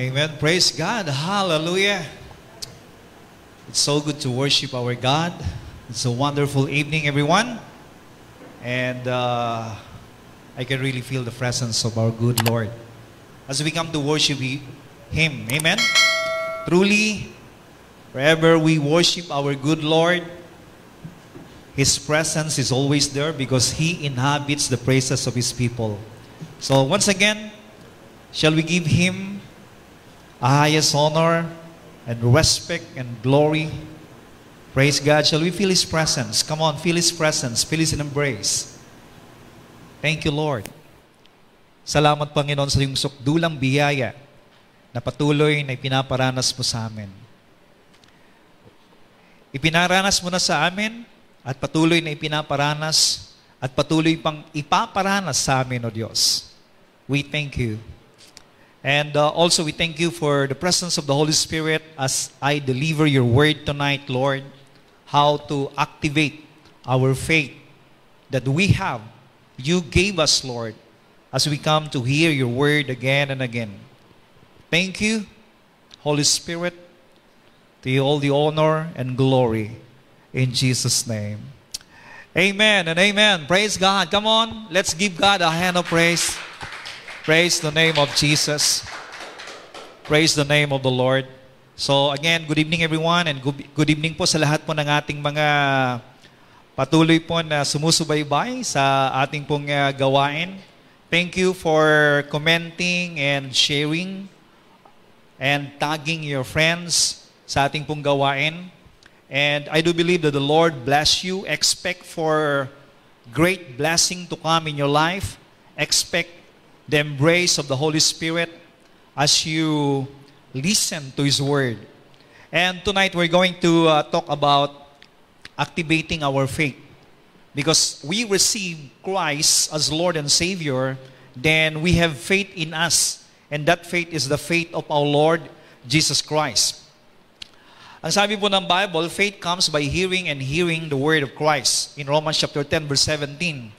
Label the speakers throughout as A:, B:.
A: Amen. Praise God. Hallelujah. It's so good to worship our God. It's a wonderful evening, everyone. And uh, I can really feel the presence of our good Lord as we come to worship Him. Amen. Truly, wherever we worship our good Lord, His presence is always there because He inhabits the praises of His people. So, once again, shall we give Him highest honor and respect and glory? Praise God. Shall we feel His presence? Come on, feel His presence, feel His embrace. Thank you, Lord. Salamat, Panginoon, sa iyong sukdulang biyaya na patuloy na ipinaparanas mo sa amin. Ipinaranas mo na sa amin at patuloy na ipinaparanas at patuloy pang ipaparanas sa amin, O Diyos. We thank you. And uh, also we thank you for the presence of the Holy Spirit as I deliver your word tonight, Lord, how to activate our faith that we have. You gave us, Lord, as we come to hear your word again and again. Thank you, Holy Spirit. To you all the honor and glory in Jesus' name. Amen and amen. Praise God. Come on, let's give God a hand of praise. Praise the name of Jesus. Praise the name of the Lord. So again, good evening everyone and good, good evening po sa lahat po ng ating mga patuloy po na sumusubaybay sa ating pong uh, gawain. Thank you for commenting and sharing and tagging your friends sa ating pong gawain. And I do believe that the Lord bless you. Expect for great blessing to come in your life. Expect the embrace of the Holy Spirit as you listen to His Word. And tonight we're going to uh, talk about activating our faith. Because we receive Christ as Lord and Savior, then we have faith in us. And that faith is the faith of our Lord Jesus Christ. Ang sabi po ng Bible, faith comes by hearing and hearing the word of Christ. In Romans chapter 10 verse 17.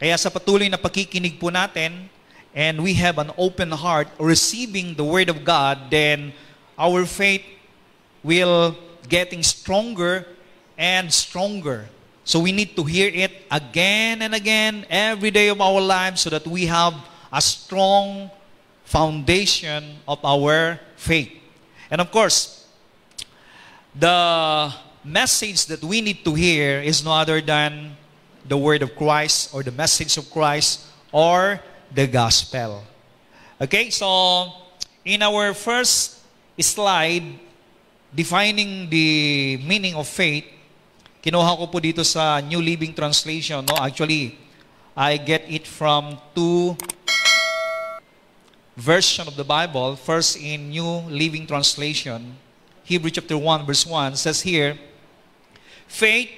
A: Kaya sa patuloy na pakikinig po natin, and we have an open heart receiving the word of God, then our faith will getting stronger and stronger. So we need to hear it again and again every day of our lives so that we have a strong foundation of our faith. And of course, the message that we need to hear is no other than the word of Christ or the message of Christ or the gospel. Okay, so in our first slide, defining the meaning of faith, kinuha ko po dito sa New Living Translation. No? Actually, I get it from two version of the Bible. First in New Living Translation, Hebrew chapter 1 verse 1 says here, faith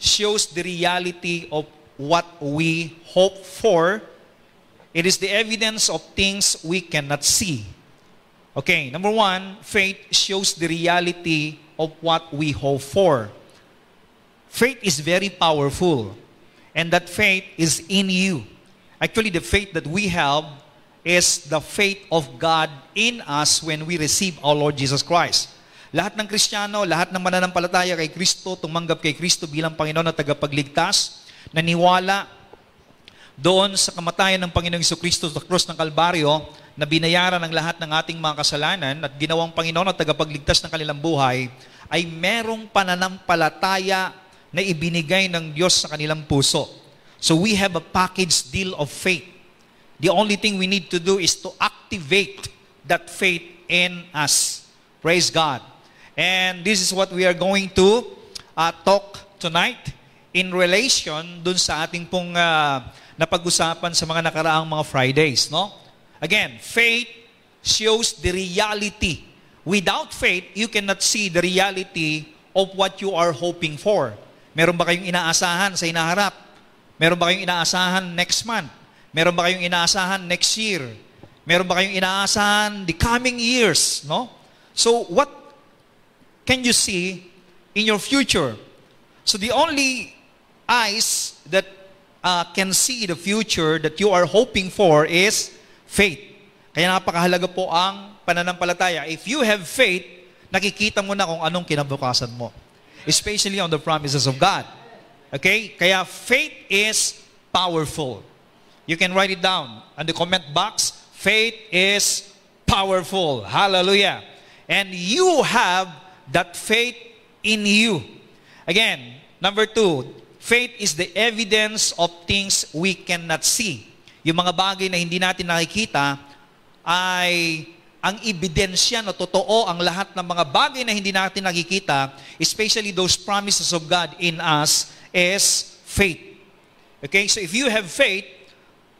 A: shows the reality of what we hope for. It is the evidence of things we cannot see. Okay, number one, faith shows the reality of what we hope for. Faith is very powerful, and that faith is in you. Actually, the faith that we have is the faith of God in us when we receive our Lord Jesus Christ. Lahat ng Kristiyano, lahat ng mananampalataya kay Kristo, tumanggap kay Kristo bilang Panginoon at tagapagligtas, naniwala doon sa kamatayan ng Panginoong Kristo sa krus ng Kalbaryo na binayaran ng lahat ng ating mga kasalanan at ginawang Panginoon at tagapagligtas ng kanilang buhay, ay merong pananampalataya na ibinigay ng Diyos sa kanilang puso. So we have a package deal of faith. The only thing we need to do is to activate that faith in us. Praise God. And this is what we are going to uh, talk tonight in relation dun sa ating pong uh, napag-usapan sa mga nakaraang mga Fridays, no? Again, faith shows the reality. Without faith, you cannot see the reality of what you are hoping for. Meron ba kayong inaasahan sa inaharap? Meron ba kayong inaasahan next month? Meron ba kayong inaasahan next year? Meron ba kayong inaasahan the coming years, no? So what can you see in your future? So the only eyes that uh, can see the future that you are hoping for is faith. Kaya napakahalaga po ang pananampalataya, if you have faith, nakikita mo na kung anong kinabukasan mo. Especially on the promises of God. Okay? Kaya faith is powerful. You can write it down on the comment box. Faith is powerful. Hallelujah. And you have that faith in you. Again, number two, faith is the evidence of things we cannot see. Yung mga bagay na hindi natin nakikita ay ang ebidensya na totoo ang lahat ng mga bagay na hindi natin nakikita, especially those promises of God in us, is faith. Okay, so if you have faith,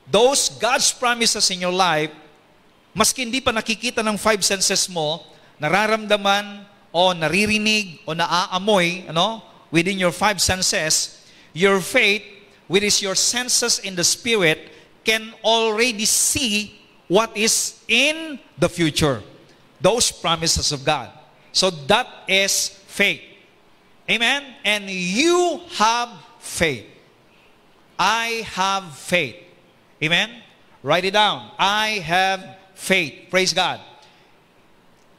A: those God's promises in your life, maski hindi pa nakikita ng five senses mo, nararamdaman o naririnig o naaamoy, ano, within your five senses, your faith, which is your senses in the spirit, can already see what is in the future. Those promises of God. So that is faith. Amen? And you have faith. I have faith. Amen? Write it down. I have faith. Praise God.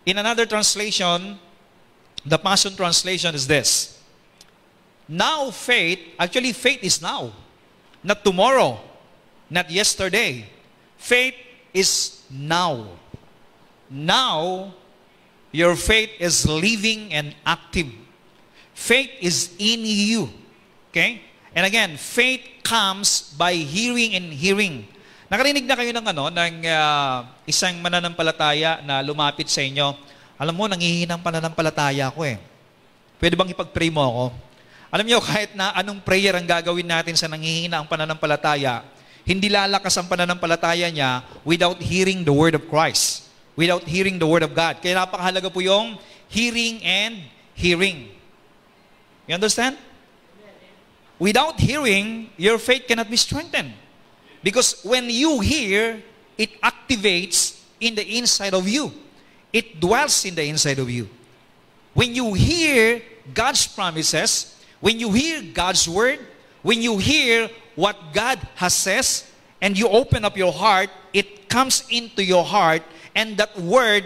A: In another translation, the Passion Translation is this. Now faith, actually faith is now, not tomorrow, not yesterday. Faith is now. Now, your faith is living and active. Faith is in you. Okay? And again, faith comes by hearing and hearing. Nakarinig na kayo ng ano ng uh, isang mananampalataya na lumapit sa inyo. Alam mo, nangihinang pananampalataya ko eh. Pwede bang ipag-pray mo ako? Alam niyo, kahit na anong prayer ang gagawin natin sa nangihina ang pananampalataya, hindi lalakas ang pananampalataya niya without hearing the word of Christ, without hearing the word of God. Kaya napakahalaga po yung hearing and hearing. You understand? Without hearing, your faith cannot be strengthened. Because when you hear, it activates in the inside of you. It dwells in the inside of you. When you hear God's promises, when you hear God's word, when you hear what God has says, and you open up your heart, it comes into your heart, and that word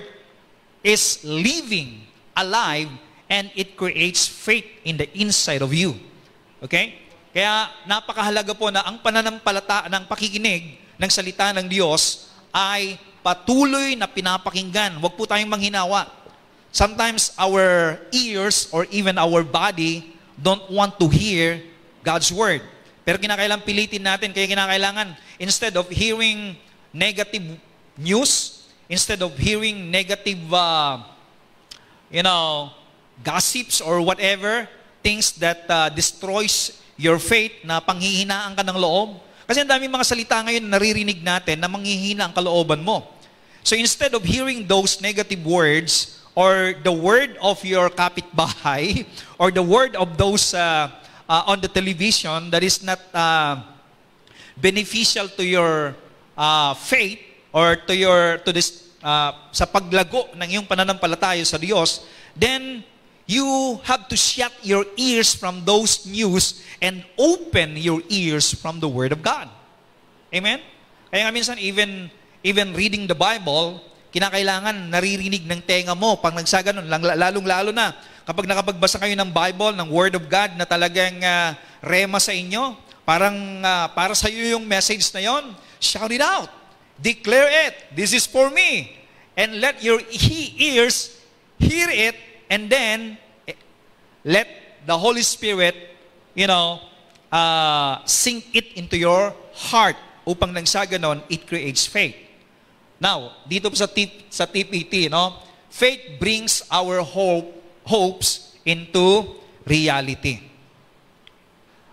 A: is living, alive, and it creates faith in the inside of you. Okay? Kaya napakahalaga po na ang pananampalata ng pakikinig ng salita ng Diyos ay patuloy na pinapakinggan. Huwag po tayong manghinawa. Sometimes our ears or even our body don't want to hear God's word. Pero kinakailangan pilitin natin, kaya kinakailangan, instead of hearing negative news, instead of hearing negative, uh, you know, gossips or whatever, things that uh, destroys your faith, na panghihinaan ka ng loob. Kasi ang daming mga salita ngayon naririnig natin na manghihina ang kalooban mo. So instead of hearing those negative words or the word of your kapitbahay or the word of those uh, uh, on the television that is not uh, beneficial to your uh, faith or to your to this uh, sa paglago ng iyong pananampalataya sa Diyos, then you have to shut your ears from those news and open your ears from the Word of God. Amen? Kaya nga minsan, even, even reading the Bible, kinakailangan naririnig ng tenga mo pag nagsaganon, lalong-lalo na kapag nakapagbasa kayo ng Bible, ng Word of God na talagang uh, rema sa inyo, parang uh, para sa iyo yung message na yon, shout it out. Declare it. This is for me. And let your ears hear it and then eh, let the Holy Spirit you know, uh, sink it into your heart upang nang sa ganon, it creates faith. Now, dito sa, tip, sa TPT, no? Faith brings our hope, hopes into reality.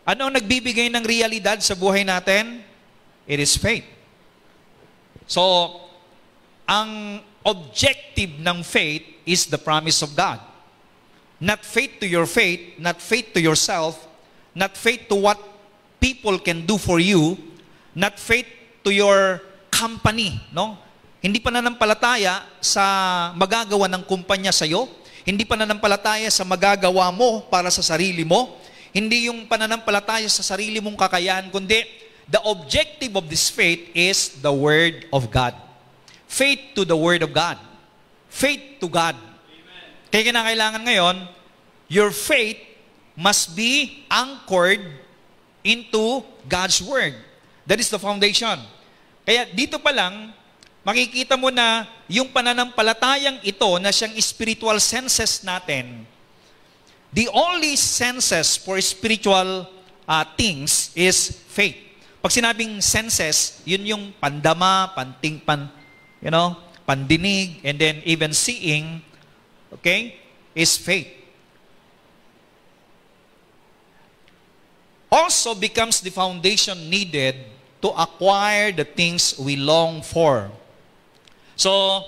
A: Ano ang nagbibigay ng realidad sa buhay natin? It is faith. So, ang objective ng faith is the promise of God. Not faith to your faith, not faith to yourself, not faith to what people can do for you, not faith to your company, no? Hindi pa nananampalataya sa magagawa ng kumpanya sa iyo, hindi pa nananampalataya sa magagawa mo para sa sarili mo, hindi yung pananampalataya sa sarili mong kakayahan, kundi the objective of this faith is the Word of God. Faith to the Word of God. faith to God. Kaya kinakailangan ngayon, your faith must be anchored into God's Word. That is the foundation. Kaya dito pa lang, makikita mo na yung pananampalatayang ito na siyang spiritual senses natin, the only senses for spiritual uh, things is faith. Pag sinabing senses, yun yung pandama, panting, pan, you know, pandinig, and then even seeing, okay, is faith. Also becomes the foundation needed to acquire the things we long for. So,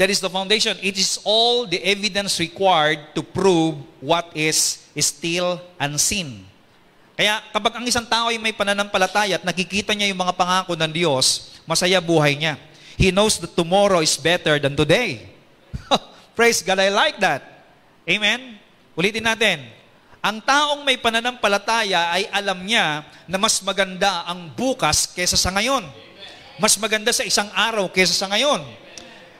A: that is the foundation. It is all the evidence required to prove what is still unseen. Kaya kapag ang isang tao ay may pananampalataya at nakikita niya yung mga pangako ng Diyos, masaya buhay niya. He knows that tomorrow is better than today. Praise God, I like that. Amen? Ulitin natin. Ang taong may pananampalataya ay alam niya na mas maganda ang bukas kaysa sa ngayon. Mas maganda sa isang araw kaysa sa ngayon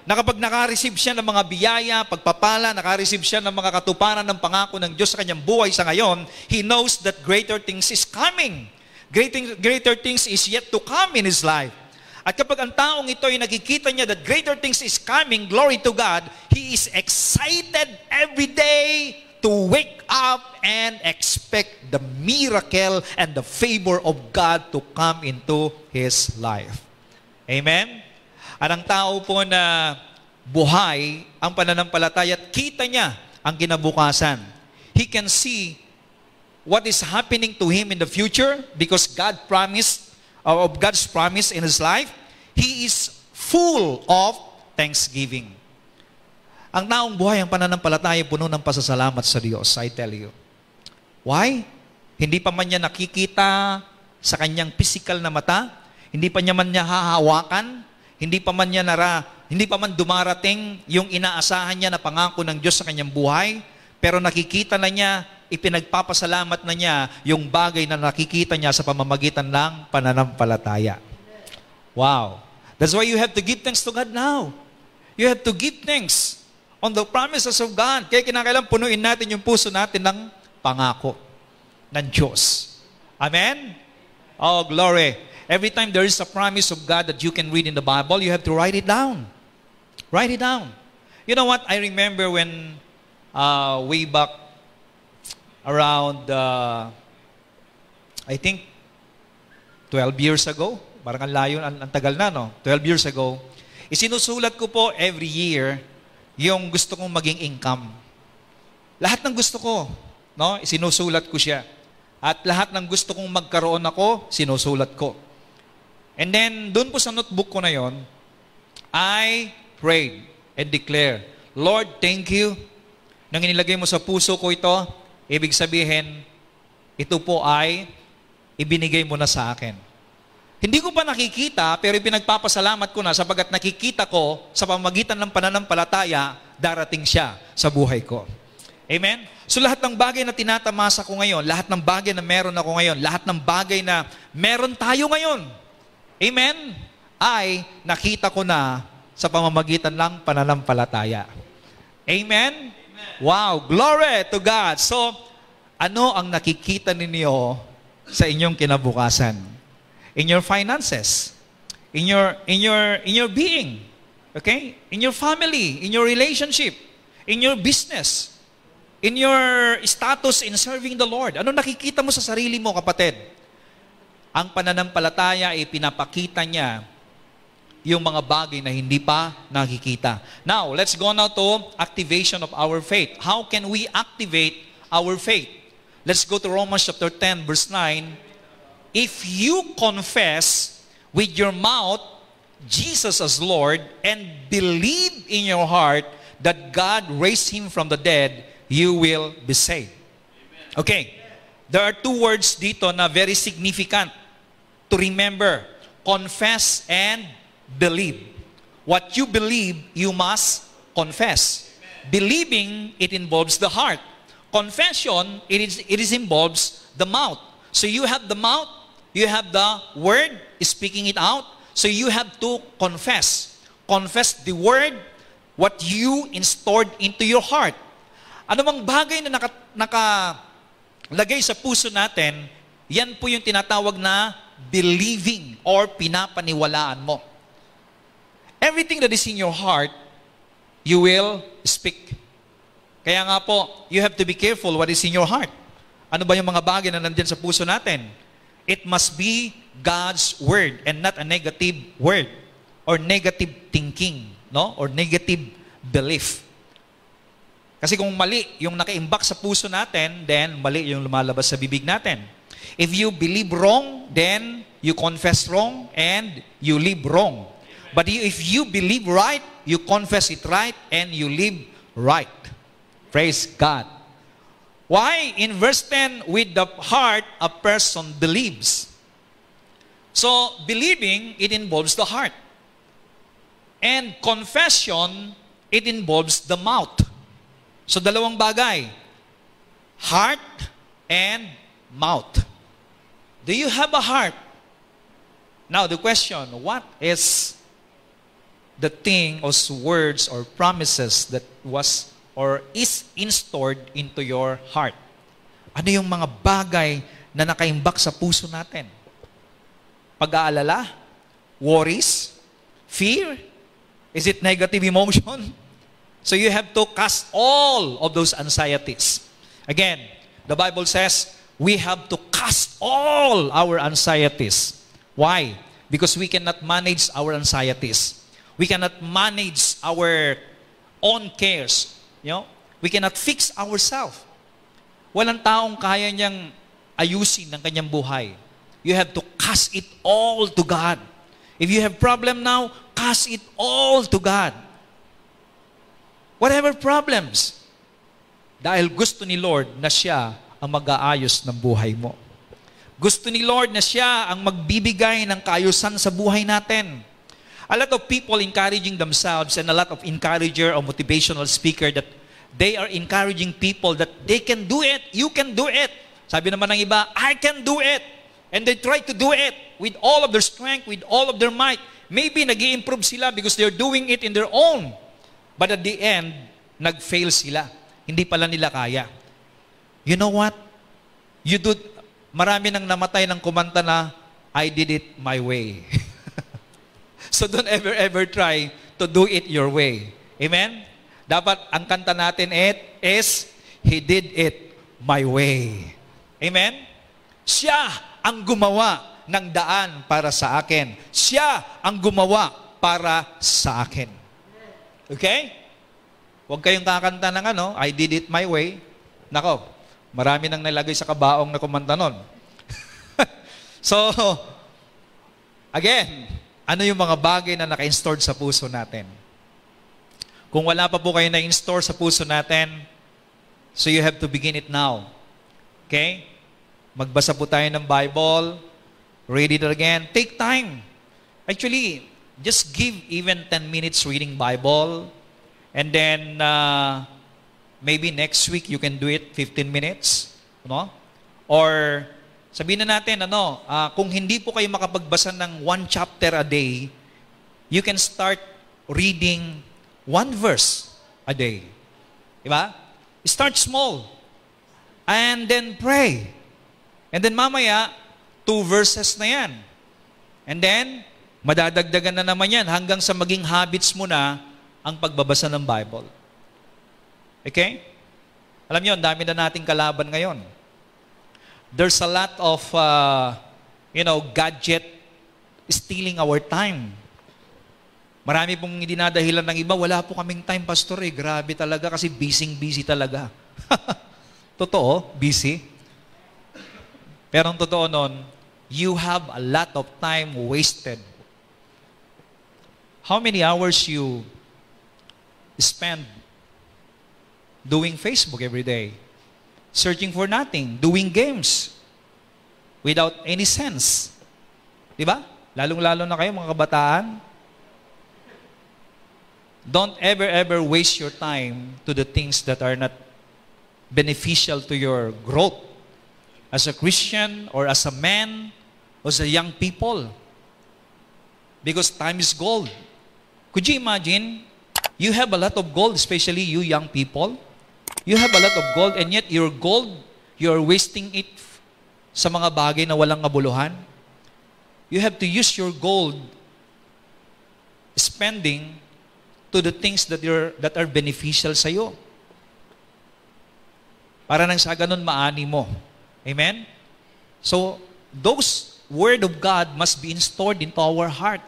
A: na kapag nakareceive siya ng mga biyaya, pagpapala, nakareceive siya ng mga katuparan ng pangako ng Diyos sa kanyang buhay sa ngayon, he knows that greater things is coming. Greater, greater things is yet to come in his life. At kapag ang taong ito ay nakikita niya that greater things is coming, glory to God, he is excited every day to wake up and expect the miracle and the favor of God to come into his life. Amen? At ang tao po na buhay ang pananampalataya at kita niya ang kinabukasan. He can see what is happening to him in the future because God promised uh, of God's promise in his life. He is full of thanksgiving. Ang taong buhay ang pananampalataya puno ng pasasalamat sa Diyos, I tell you. Why? Hindi pa man niya nakikita sa kanyang physical na mata, hindi pa niya man niya hahawakan, hindi pa man niya nara, hindi pa man dumarating yung inaasahan niya na pangako ng Diyos sa kanyang buhay, pero nakikita na niya, ipinagpapasalamat na niya yung bagay na nakikita niya sa pamamagitan ng pananampalataya. Wow. That's why you have to give thanks to God now. You have to give thanks on the promises of God. Kaya kinakailan punuin natin yung puso natin ng pangako ng Diyos. Amen? Oh, glory. Every time there is a promise of God that you can read in the Bible, you have to write it down. Write it down. You know what? I remember when uh, way back around, uh, I think, 12 years ago, parang ang layo, ang, ang tagal na, no? 12 years ago, isinusulat ko po every year yung gusto kong maging income. Lahat ng gusto ko, no? Isinusulat ko siya. At lahat ng gusto kong magkaroon ako, sinusulat ko. And then, doon po sa notebook ko na yon, I prayed and declare, Lord, thank you. Nang inilagay mo sa puso ko ito, ibig sabihin, ito po ay ibinigay mo na sa akin. Hindi ko pa nakikita, pero pinagpapasalamat ko na sapagat nakikita ko sa pamagitan ng pananampalataya, darating siya sa buhay ko. Amen? So lahat ng bagay na tinatamasa ko ngayon, lahat ng bagay na meron ako ngayon, lahat ng bagay na meron tayo ngayon, Amen? Ay nakita ko na sa pamamagitan ng pananampalataya. Amen? Amen? Wow, glory to God. So, ano ang nakikita ninyo sa inyong kinabukasan? In your finances, in your in your in your being, okay? In your family, in your relationship, in your business, in your status in serving the Lord. Ano nakikita mo sa sarili mo, kapatid? Ang pananampalataya ay pinapakita niya yung mga bagay na hindi pa nakikita. Now, let's go now to activation of our faith. How can we activate our faith? Let's go to Romans chapter 10 verse 9. If you confess with your mouth Jesus as Lord and believe in your heart that God raised him from the dead, you will be saved. Okay. There are two words dito na very significant to remember. Confess and believe. What you believe, you must confess. Believing, it involves the heart. Confession, it, is, it is involves the mouth. So you have the mouth, you have the word, speaking it out. So you have to confess. Confess the word, what you installed into your heart. Ano mang bagay na naka, nakalagay sa puso natin, yan po yung tinatawag na believing or pinapaniwalaan mo. Everything that is in your heart, you will speak. Kaya nga po, you have to be careful what is in your heart. Ano ba yung mga bagay na nandyan sa puso natin? It must be God's word and not a negative word or negative thinking, no? Or negative belief. Kasi kung mali yung nakaimbak sa puso natin, then mali yung lumalabas sa bibig natin. If you believe wrong, then you confess wrong and you live wrong. But if you believe right, you confess it right and you live right. Praise God. Why? In verse 10, with the heart, a person believes. So, believing, it involves the heart. And confession, it involves the mouth. So, dalawang bagay. Heart and mouth. Do you have a heart? Now, the question, what is the thing or words or promises that was or is installed into your heart? Ano yung mga bagay na nakaimbak sa puso natin? Pag-aalala? Worries? Fear? Is it negative emotion? So you have to cast all of those anxieties. Again, the Bible says we have to cast all our anxieties. Why? Because we cannot manage our anxieties. We cannot manage our own cares. You know, we cannot fix ourselves. Walang taong kaya niyang ayusin ng kanyang buhay. You have to cast it all to God. If you have problem now, cast it all to God. Whatever problems. Dahil gusto ni Lord na siya ang mag-aayos ng buhay mo. Gusto ni Lord na siya ang magbibigay ng kaayusan sa buhay natin. A lot of people encouraging themselves and a lot of encourager or motivational speaker that they are encouraging people that they can do it, you can do it. Sabi naman ng iba, I can do it. And they try to do it with all of their strength, with all of their might. Maybe nag improve sila because they're doing it in their own. But at the end, nag-fail sila. Hindi pala nila kaya. You know what? You do, marami nang namatay ng kumanta na, I did it my way. So don't ever, ever try to do it your way. Amen? Dapat ang kanta natin it is, He did it my way. Amen? Siya ang gumawa ng daan para sa akin. Siya ang gumawa para sa akin. Okay? Huwag kayong kakanta ng ano, I did it my way. Nako, marami nang nilagay sa kabaong na kumanta nun. so, again, ano yung mga bagay na naka-installed sa puso natin? Kung wala pa po kayo na-install sa puso natin, so you have to begin it now. Okay? Magbasa po tayo ng Bible. Read it again. Take time. Actually, just give even 10 minutes reading Bible. And then, uh, maybe next week you can do it 15 minutes. No? Or Sabihin na natin, ano, uh, kung hindi po kayo makapagbasa ng one chapter a day, you can start reading one verse a day. Diba? Start small. And then pray. And then mamaya, two verses na yan. And then, madadagdagan na naman yan hanggang sa maging habits mo na ang pagbabasa ng Bible. Okay? Alam niyo, ang dami na nating kalaban ngayon there's a lot of, uh, you know, gadget stealing our time. Marami pong dinadahilan ng iba, wala po kaming time, pastor eh. Grabe talaga kasi busy-busy talaga. totoo, busy. Pero ang totoo nun, you have a lot of time wasted. How many hours you spend doing Facebook every day? searching for nothing, doing games without any sense. Di ba? Lalong-lalo na kayo mga kabataan. Don't ever, ever waste your time to the things that are not beneficial to your growth as a Christian or as a man or as a young people. Because time is gold. Could you imagine You have a lot of gold, especially you young people. You have a lot of gold and yet your gold, you're wasting it sa mga bagay na walang kabuluhan. You have to use your gold spending to the things that, you're, that are beneficial sa iyo. Para nang sa ganun maani mo. Amen? So, those word of God must be installed into our heart.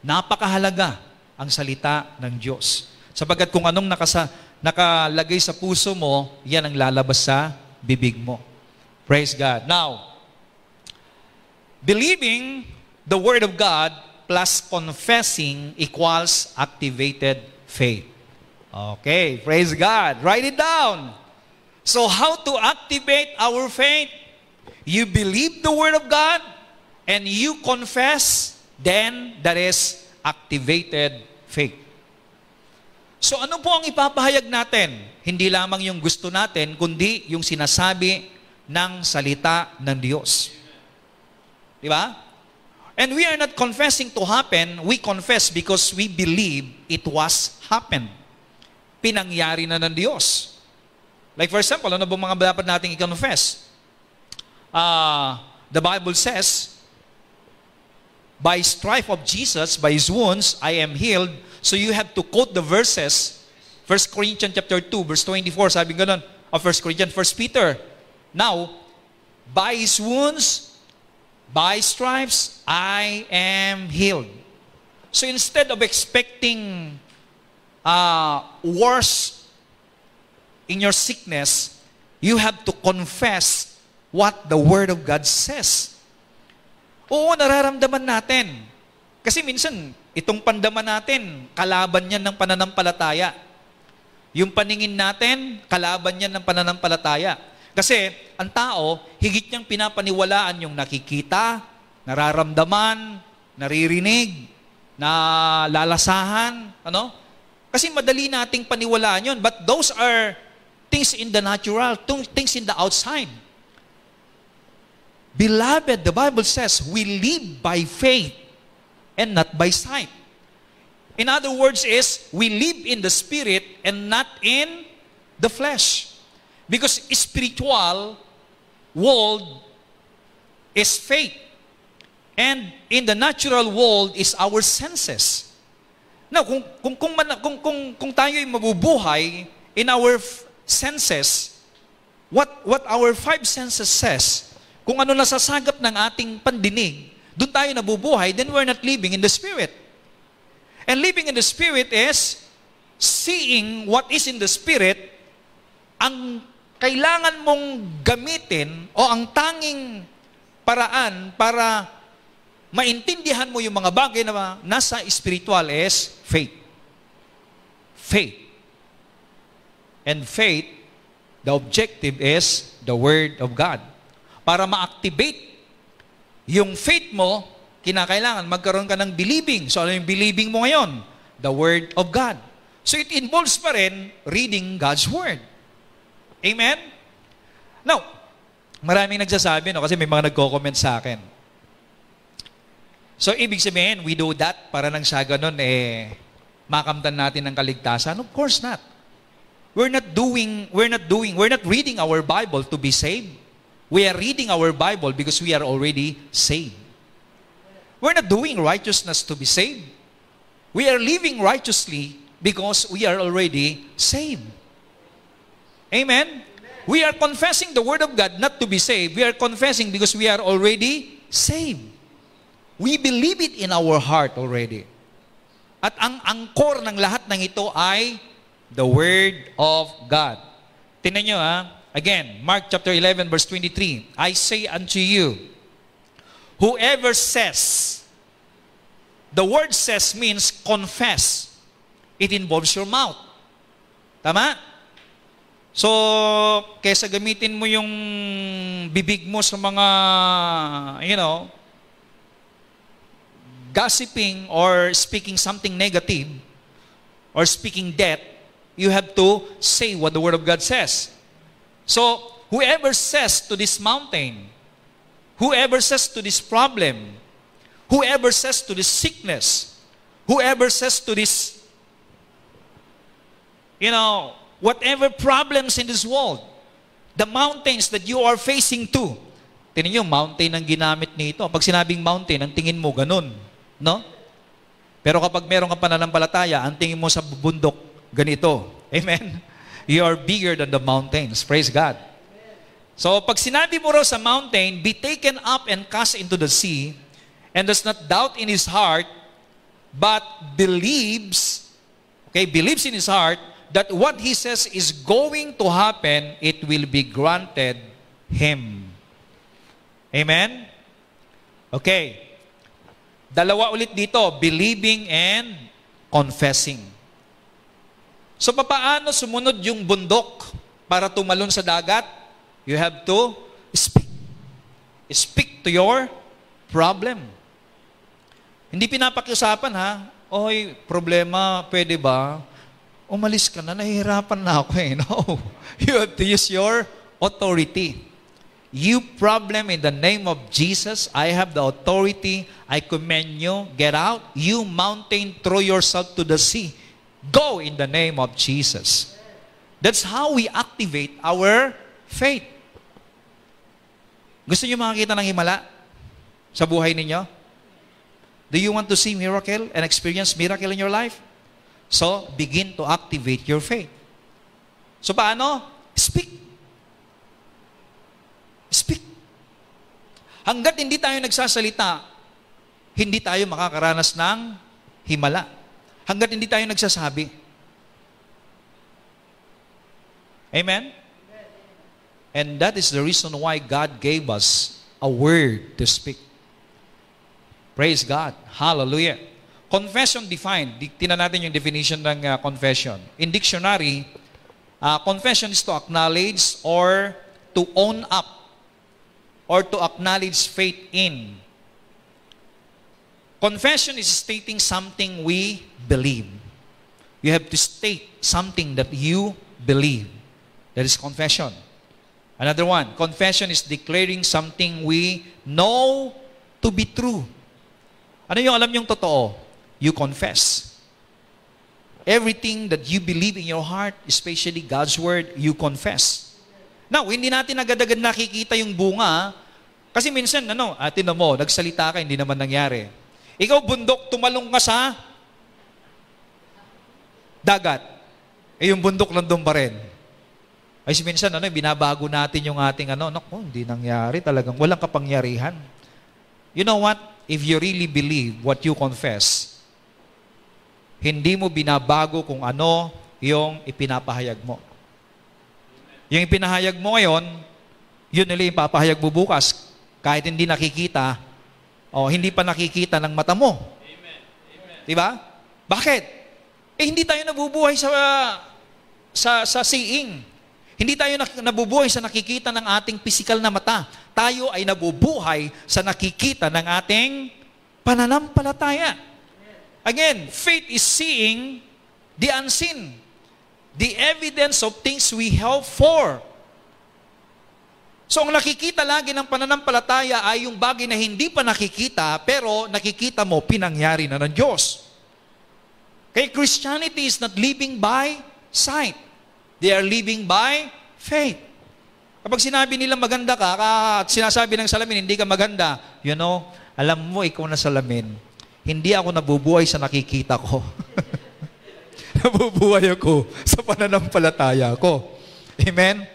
A: Napakahalaga ang salita ng Diyos. Sapagat kung anong nakasa, nakalagay sa puso mo, yan ang lalabas sa bibig mo. Praise God. Now, believing the Word of God plus confessing equals activated faith. Okay, praise God. Write it down. So how to activate our faith? You believe the Word of God and you confess, then that is activated faith. So ano po ang ipapahayag natin? Hindi lamang yung gusto natin, kundi yung sinasabi ng salita ng Diyos. Di ba? And we are not confessing to happen, we confess because we believe it was happened. Pinangyari na ng Diyos. Like for example, ano ba mga dapat nating i-confess? Uh, the Bible says, By strife of Jesus, by His wounds, I am healed. So you have to quote the verses. 1 Corinthians chapter 2, verse 24, sabi ganun, of 1 Corinthians, 1 Peter. Now, by His wounds, by stripes, I am healed. So instead of expecting uh, worse in your sickness, you have to confess what the Word of God says. Oo, nararamdaman natin. Kasi minsan, itong pandaman natin, kalaban yan ng pananampalataya. Yung paningin natin, kalaban yan ng pananampalataya. Kasi ang tao, higit niyang pinapaniwalaan yung nakikita, nararamdaman, naririnig, na lalasahan, ano? Kasi madali nating paniwalaan yon, but those are things in the natural, things in the outside. Beloved, the Bible says, we live by faith and not by sight. In other words is, we live in the spirit and not in the flesh. Because spiritual world is faith. And in the natural world is our senses. Now, kung, kung, kung, kung, kung, kung tayo ay mabubuhay in our senses, what, what our five senses says, kung ano nasasagap ng ating pandinig, doon tayo nabubuhay, then we're not living in the Spirit. And living in the Spirit is seeing what is in the Spirit, ang kailangan mong gamitin o ang tanging paraan para maintindihan mo yung mga bagay na nasa spiritual is faith. Faith. And faith, the objective is the Word of God. Para ma-activate yung faith mo, kinakailangan magkaroon ka ng believing. So ano yung believing mo ngayon? The Word of God. So it involves pa rin reading God's Word. Amen? Now, maraming nagsasabi, no, kasi may mga nagko-comment sa akin. So, ibig sabihin, we do that para nang sa ganun, eh, makamtan natin ng kaligtasan? Of course not. We're not doing, we're not doing, we're not reading our Bible to be saved. We are reading our Bible because we are already saved. We're not doing righteousness to be saved. We are living righteously because we are already saved. Amen? We are confessing the Word of God not to be saved. We are confessing because we are already saved. We believe it in our heart already. At ang angkor ng lahat ng ito ay the Word of God. Tinan nyo ha. Again, Mark chapter 11 verse 23. I say unto you, whoever says, the word says means confess. It involves your mouth. Tama? So, kesa gamitin mo yung bibig mo sa mga, you know, gossiping or speaking something negative or speaking death, you have to say what the Word of God says. So, whoever says to this mountain, whoever says to this problem, whoever says to this sickness, whoever says to this you know, whatever problems in this world, the mountains that you are facing to. Tingnan niyo, mountain ang ginamit nito. Pag sinabing mountain, ang tingin mo ganun. No? Pero kapag meron ka pananampalataya, ang tingin mo sa bundok, ganito. Amen? You are bigger than the mountains. Praise God. So, pag sinabi mo raw sa mountain, be taken up and cast into the sea, and does not doubt in his heart, but believes, okay, believes in his heart, that what he says is going to happen, it will be granted him. Amen? Okay. Dalawa ulit dito, believing and confessing. So papaano sumunod yung bundok para tumalon sa dagat? You have to speak. Speak to your problem. Hindi pinapakiusapan ha, Oy, problema, pwede ba? Umalis ka na, nahihirapan na ako eh. No. You have to use your authority. You problem in the name of Jesus, I have the authority. I command you, get out. You mountain, throw yourself to the sea. Go in the name of Jesus. That's how we activate our faith. Gusto niyo makakita ng himala sa buhay ninyo? Do you want to see miracle and experience miracle in your life? So, begin to activate your faith. So, paano? Speak. Speak. Hanggat hindi tayo nagsasalita, hindi tayo makakaranas ng himala. Hanggat hindi tayo nagsasabi. Amen? And that is the reason why God gave us a word to speak. Praise God. Hallelujah. Confession defined. Tingnan natin yung definition ng uh, confession. In dictionary, uh, confession is to acknowledge or to own up or to acknowledge faith in. Confession is stating something we believe. You have to state something that you believe. That is confession. Another one, confession is declaring something we know to be true. Ano yung alam yung totoo? You confess. Everything that you believe in your heart, especially God's Word, you confess. Now, hindi natin agad-agad nakikita yung bunga kasi minsan, ano, atin na mo, nagsalita ka, hindi naman nangyari. Ikaw, bundok, tumalong ka sa dagat. Eh, yung bundok nandun pa rin. Ay, si minsan, ano, binabago natin yung ating, ano, naku, hindi nangyari talagang, walang kapangyarihan. You know what? If you really believe what you confess, hindi mo binabago kung ano yung ipinapahayag mo. Yung ipinahayag mo ngayon, yun nila yung papahayag mo bukas. Kahit hindi nakikita, o hindi pa nakikita ng mata mo. Amen. Amen. Diba? Bakit? Eh, hindi tayo nabubuhay sa, sa, sa seeing. Hindi tayo nabubuhay sa nakikita ng ating physical na mata. Tayo ay nabubuhay sa nakikita ng ating pananampalataya. Again, faith is seeing the unseen. The evidence of things we hope for. So ang nakikita lagi ng pananampalataya ay yung bagay na hindi pa nakikita, pero nakikita mo, pinangyari na ng Diyos. Kaya Christianity is not living by sight. They are living by faith. Kapag sinabi nila maganda ka, at sinasabi ng salamin, hindi ka maganda, you know, alam mo, ikaw na salamin, hindi ako nabubuhay sa nakikita ko. nabubuhay ako sa pananampalataya ko. Amen?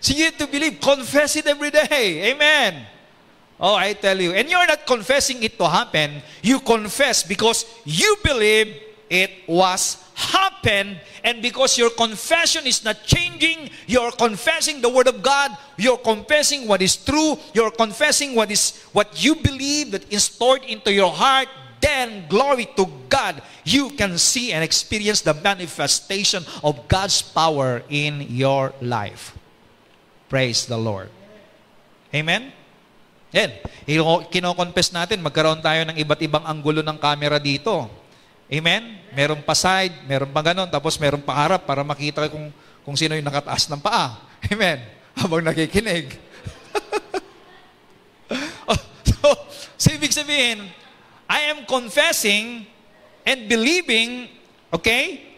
A: So you have to believe. Confess it every day. Amen. Oh, I tell you. And you're not confessing it to happen. You confess because you believe it was happened and because your confession is not changing you're confessing the word of god you're confessing what is true you're confessing what is what you believe that is stored into your heart then glory to god you can see and experience the manifestation of god's power in your life Praise the Lord. Amen? Yan. Kino-confess natin, magkaroon tayo ng iba't ibang anggulo ng camera dito. Amen? Meron pa side, meron pa ganun, tapos meron pa harap para makita kung, kung sino yung nakataas ng paa. Amen? Habang nakikinig. oh, so, so, ibig sabihin, I am confessing and believing, okay,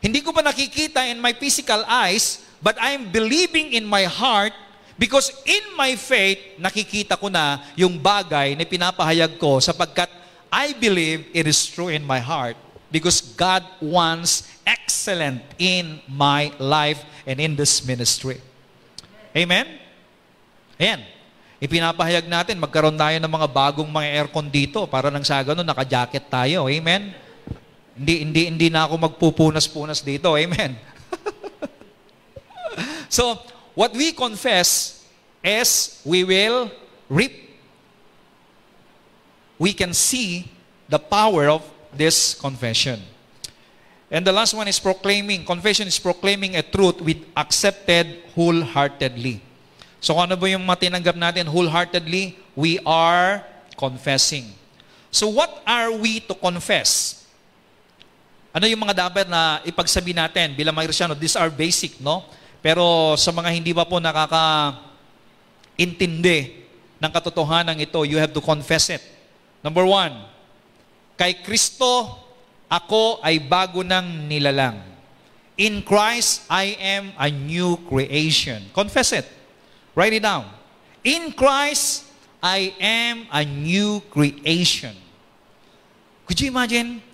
A: Hindi ko pa nakikita in my physical eyes, but I'm believing in my heart because in my faith, nakikita ko na yung bagay na pinapahayag ko sapagkat I believe it is true in my heart because God wants excellent in my life and in this ministry. Amen? Ayan. Ipinapahayag natin, magkaroon tayo ng mga bagong mga aircon dito para nang sa ganun, naka-jacket tayo. Amen? Hindi, hindi, hindi na ako magpupunas-punas dito. Amen? So, what we confess is we will reap. We can see the power of this confession. And the last one is proclaiming. Confession is proclaiming a truth with accepted wholeheartedly. So ano ba yung matinanggap natin wholeheartedly? We are confessing. So what are we to confess? Ano yung mga dapat na ipagsabi natin bilang mga Kristyano? These are basic, no? Pero sa mga hindi pa po nakaka-intindi ng katotohanan ito, you have to confess it. Number one, kay Kristo, ako ay bago ng nilalang. In Christ, I am a new creation. Confess it. Write it down. In Christ, I am a new creation. Could you imagine?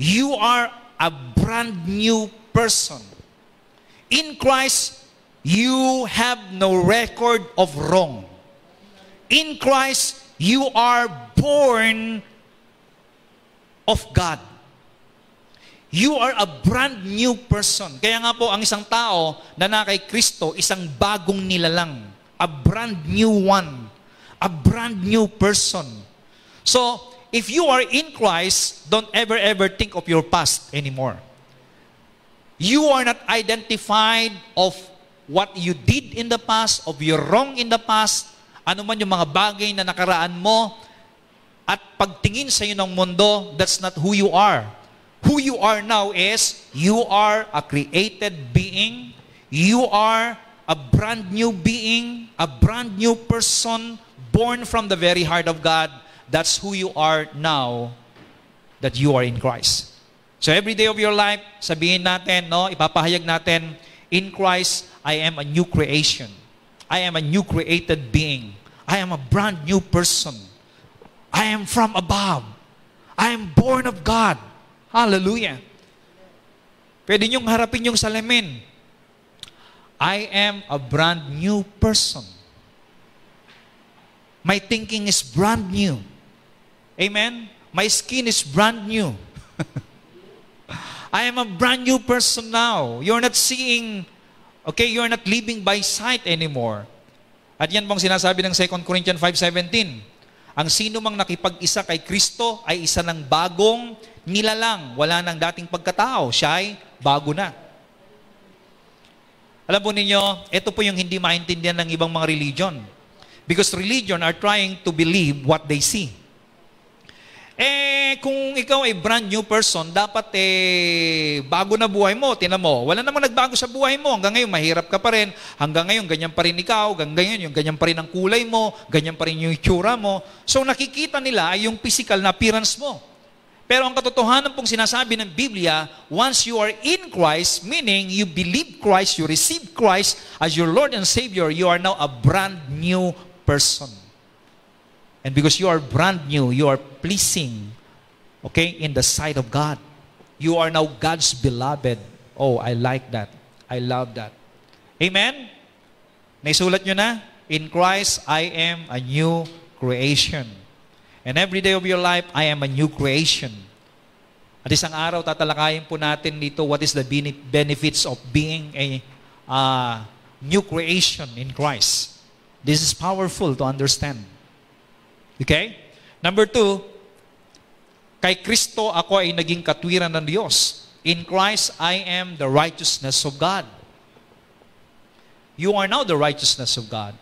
A: You are a brand new person. In Christ, you have no record of wrong. In Christ, you are born of God. You are a brand new person. Kaya nga po, ang isang tao na na kay Kristo, isang bagong nilalang a brand new one, a brand new person. So, if you are in Christ, don't ever, ever think of your past anymore. You are not identified of what you did in the past, of your wrong in the past, ano man yung mga bagay na nakaraan mo, at pagtingin sa iyo ng mundo, that's not who you are. Who you are now is, you are a created being, you are a brand new being, a brand new person, born from the very heart of God. That's who you are now that you are in Christ. So every day of your life, sabihin natin, no, ipapahayag natin, in Christ, I am a new creation. I am a new created being. I am a brand new person. I am from above. I am born of God. Hallelujah. Pwede niyong harapin yung salamin. I am a brand new person. My thinking is brand new. Amen? My skin is brand new. I am a brand new person now. You're not seeing, okay, you're not living by sight anymore. At yan pong sinasabi ng 2 Corinthians 5.17. Ang sino mang nakipag-isa kay Kristo ay isa ng bagong nilalang. Wala nang dating pagkatao. Siya ay bago na. Alam po ninyo, ito po yung hindi maintindihan ng ibang mga religion. Because religion are trying to believe what they see. Eh, kung ikaw ay brand new person, dapat eh, bago na buhay mo, tinan mo, wala namang nagbago sa buhay mo. Hanggang ngayon, mahirap ka pa rin. Hanggang ngayon, ganyan pa rin ikaw. Hanggang ngayon, yung ganyan pa rin ang kulay mo. Ganyan pa rin yung itsura mo. So, nakikita nila ay yung physical na appearance mo. Pero ang katotohanan pong sinasabi ng Biblia, once you are in Christ, meaning you believe Christ, you receive Christ as your Lord and Savior, you are now a brand new person. And because you are brand new, you are pleasing, okay, in the sight of God. You are now God's beloved. Oh, I like that. I love that. Amen? Naisulat nyo na? In Christ, I am a new creation. And every day of your life, I am a new creation. At isang araw, tatalakayin po natin dito what is the benefits of being a uh, new creation in Christ. This is powerful to understand. Okay? Number two, kay Kristo ako ay naging katwiran ng Diyos. In Christ, I am the righteousness of God. You are now the righteousness of God.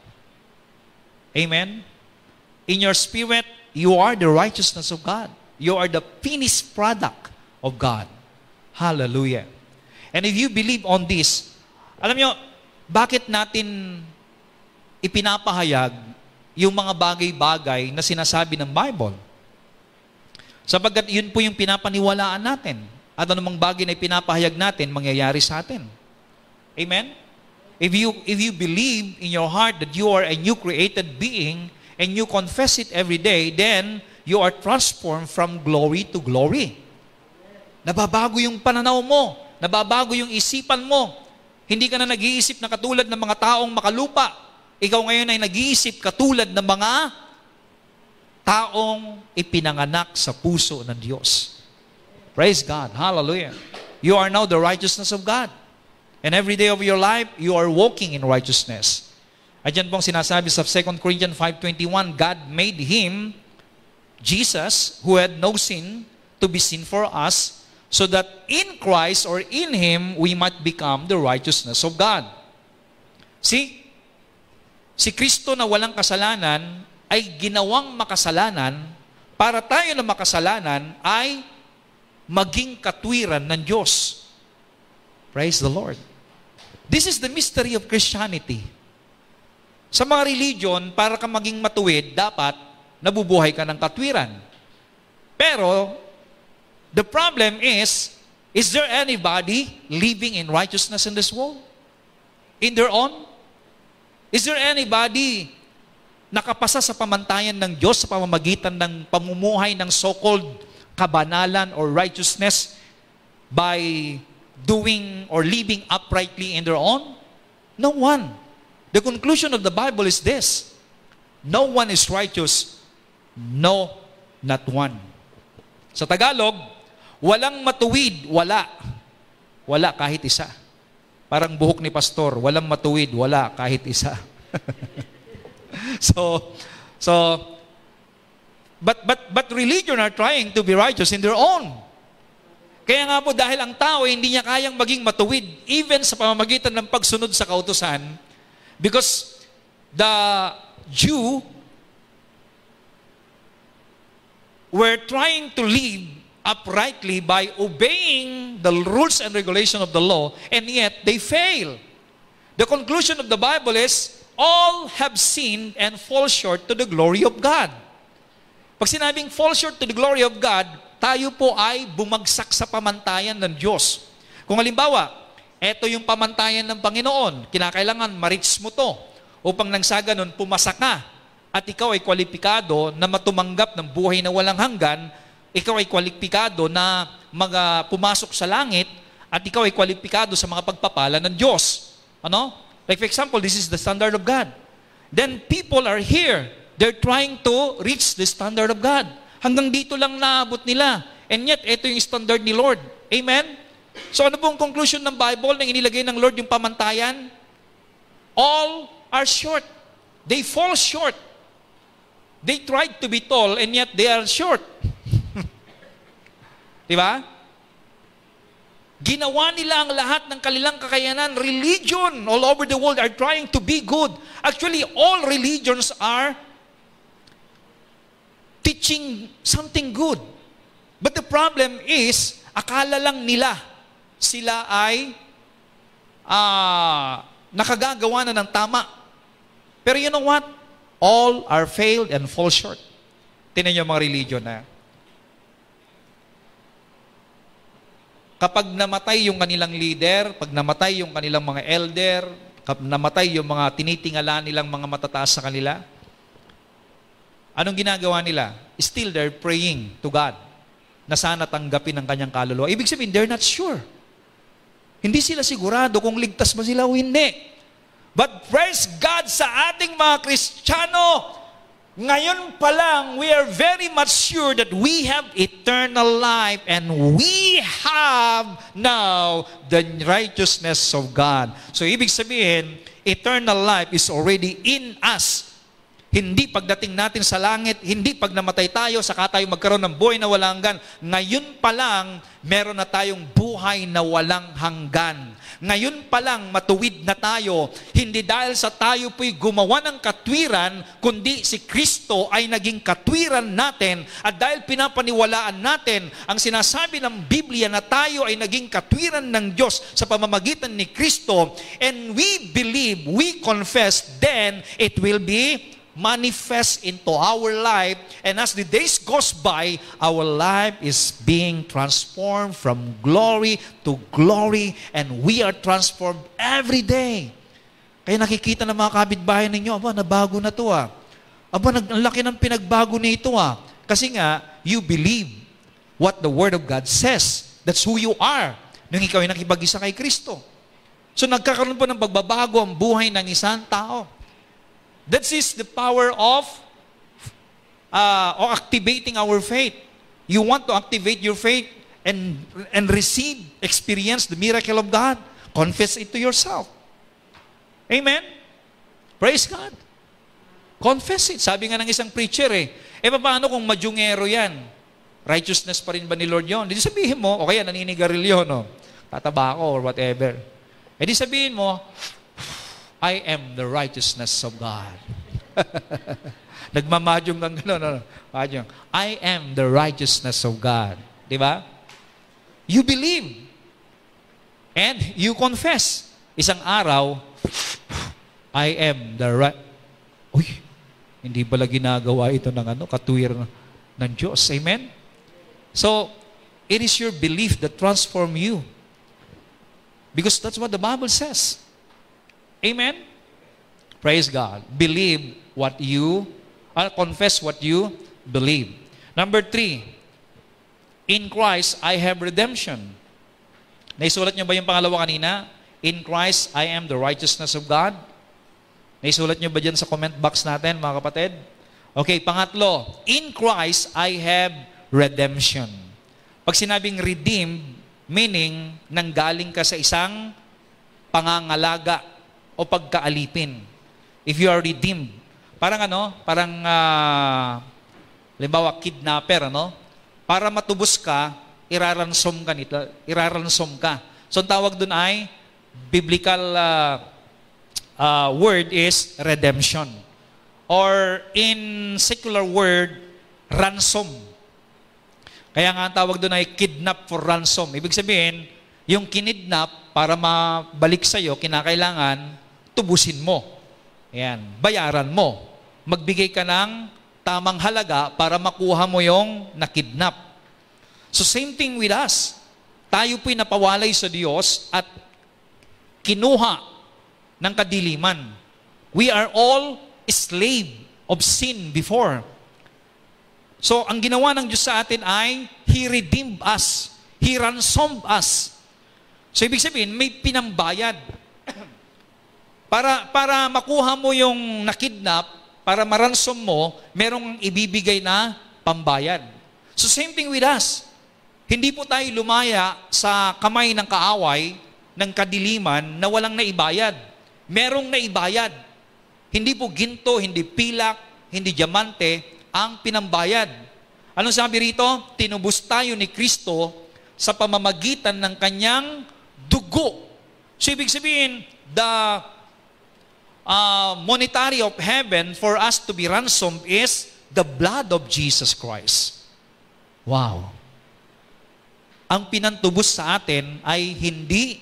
A: Amen? In your spirit, You are the righteousness of God. You are the finished product of God. Hallelujah. And if you believe on this, alam nyo, bakit natin ipinapahayag yung mga bagay-bagay na sinasabi ng Bible? Sapagkat yun po yung pinapaniwalaan natin. at anumang bagay na pinapahayag natin, mangyayari sa atin. Amen? If you, if you believe in your heart that you are a new created being and you confess it every day, then you are transformed from glory to glory. Nababago yung pananaw mo. Nababago yung isipan mo. Hindi ka na nag-iisip na katulad ng mga taong makalupa. Ikaw ngayon ay nag-iisip katulad ng mga taong ipinanganak sa puso ng Diyos. Praise God. Hallelujah. You are now the righteousness of God. And every day of your life, you are walking in righteousness. At yan pong sinasabi sa 2 Corinthians 5.21, God made Him, Jesus, who had no sin, to be sin for us, so that in Christ or in Him, we might become the righteousness of God. See, si Kristo na walang kasalanan ay ginawang makasalanan para tayo na makasalanan ay maging katwiran ng Diyos. Praise the Lord. This is the mystery of Christianity. Sa mga religion, para ka maging matuwid, dapat nabubuhay ka ng katwiran. Pero, the problem is, is there anybody living in righteousness in this world? In their own? Is there anybody nakapasa sa pamantayan ng Diyos sa pamamagitan ng pamumuhay ng so-called kabanalan or righteousness by doing or living uprightly in their own? No one. The conclusion of the Bible is this. No one is righteous. No, not one. Sa Tagalog, walang matuwid, wala. Wala kahit isa. Parang buhok ni pastor, walang matuwid, wala kahit isa. so, so, but, but, but religion are trying to be righteous in their own. Kaya nga po dahil ang tao hindi niya kayang maging matuwid even sa pamamagitan ng pagsunod sa kautusan because the Jew were trying to live uprightly by obeying the rules and regulation of the law and yet they fail. The conclusion of the Bible is all have sinned and fall short to the glory of God. Pag sinabing fall short to the glory of God, tayo po ay bumagsak sa pamantayan ng Diyos. Kung halimbawa, eto yung pamantayan ng Panginoon, kinakailangan ma-reach mo to upang nang sa ganun pumasa ka at ikaw ay kwalipikado na matumanggap ng buhay na walang hanggan, ikaw ay kwalipikado na mag, pumasok sa langit at ikaw ay kwalipikado sa mga pagpapala ng Diyos. Ano? Like for example, this is the standard of God. Then people are here. They're trying to reach the standard of God. Hanggang dito lang naabot nila. And yet, ito yung standard ni Lord. Amen? So ano pong conclusion ng Bible na inilagay ng Lord yung pamantayan? All are short. They fall short. They tried to be tall and yet they are short. Di ba? Ginawa nila ang lahat ng kanilang kakayanan. Religion all over the world are trying to be good. Actually, all religions are teaching something good. But the problem is, akala lang nila sila ay uh, nakagagawa na ng tama. Pero you know what? All are failed and fall short. Tinan niyo mga religion na kapag namatay yung kanilang leader, pag namatay yung kanilang mga elder, kapag namatay yung mga tinitingala nilang mga matataas sa kanila, anong ginagawa nila? Still they're praying to God na sana tanggapin ang kanyang kaluluwa. Ibig sabihin, they're not sure. Hindi sila sigurado kung ligtas ba sila o hindi. But praise God sa ating mga Kristiyano, ngayon pa lang, we are very much sure that we have eternal life and we have now the righteousness of God. So, ibig sabihin, eternal life is already in us hindi pagdating natin sa langit, hindi pag namatay tayo, saka tayo magkaroon ng buhay na walang hanggan. Ngayon pa lang, meron na tayong buhay na walang hanggan. Ngayon pa lang, matuwid na tayo. Hindi dahil sa tayo po'y gumawa ng katwiran, kundi si Kristo ay naging katwiran natin. At dahil pinapaniwalaan natin ang sinasabi ng Biblia na tayo ay naging katwiran ng Diyos sa pamamagitan ni Kristo, and we believe, we confess, then it will be manifest into our life. And as the days goes by, our life is being transformed from glory to glory. And we are transformed every day. Kaya nakikita ng mga kabitbahay ninyo, aba, nabago na to ah. Aba, ang laki ng pinagbago nito ah. Kasi nga, you believe what the Word of God says. That's who you are nung ikaw ay nakipag-isa kay Kristo. So nagkakaroon po ng pagbabago ang buhay ng isang tao. That is the power of uh, of activating our faith. You want to activate your faith and and receive, experience the miracle of God. Confess it to yourself. Amen? Praise God. Confess it. Sabi nga ng isang preacher eh, eh paano kung madyungero yan? Righteousness pa rin ba ni Lord yon? Di sabihin mo, o kaya naninigarilyo, no? Tataba ako or whatever. Eh di sabihin mo, I am the righteousness of God. Nagmamadyong kang gano'n. Ano, madyong. I am the righteousness of God. Di ba? You believe. And you confess. Isang araw, I am the right... Uy, hindi pala ginagawa ito ng ano, katuwir ng Diyos. Amen? So, it is your belief that transform you. Because that's what the Bible says. Amen? Praise God. Believe what you, uh, confess what you believe. Number three, in Christ, I have redemption. Naisulat niyo ba yung pangalawa kanina? In Christ, I am the righteousness of God. Naisulat niyo ba dyan sa comment box natin, mga kapatid? Okay, pangatlo, in Christ, I have redemption. Pag sinabing redeemed, meaning nanggaling ka sa isang pangangalaga o pagkaalipin. If you are redeemed. Parang ano, parang, uh, limbawa, kidnapper, ano? Para matubos ka, iraransom ka nito, iraransom ka. So, ang tawag doon ay, biblical uh, uh, word is redemption. Or in secular word, ransom. Kaya nga ang tawag doon ay kidnap for ransom. Ibig sabihin, yung kinidnap para mabalik sa'yo, kinakailangan tubusin mo. Ayan, bayaran mo. Magbigay ka ng tamang halaga para makuha mo yung nakidnap. So same thing with us. Tayo po'y napawalay sa Diyos at kinuha ng kadiliman. We are all slave of sin before. So, ang ginawa ng Diyos sa atin ay, He redeemed us. He ransomed us. So, ibig sabihin, may pinambayad. Para, para makuha mo yung nakidnap, para maransom mo, merong ibibigay na pambayad. So, same thing with us. Hindi po tayo lumaya sa kamay ng kaaway, ng kadiliman, na walang naibayad. Merong naibayad. Hindi po ginto, hindi pilak, hindi diamante, ang pinambayad. Anong sabi rito? Tinubos tayo ni Kristo sa pamamagitan ng kanyang dugo. So ibig sabihin, the uh, monetary of heaven for us to be ransomed is the blood of Jesus Christ. Wow. Ang pinantubos sa atin ay hindi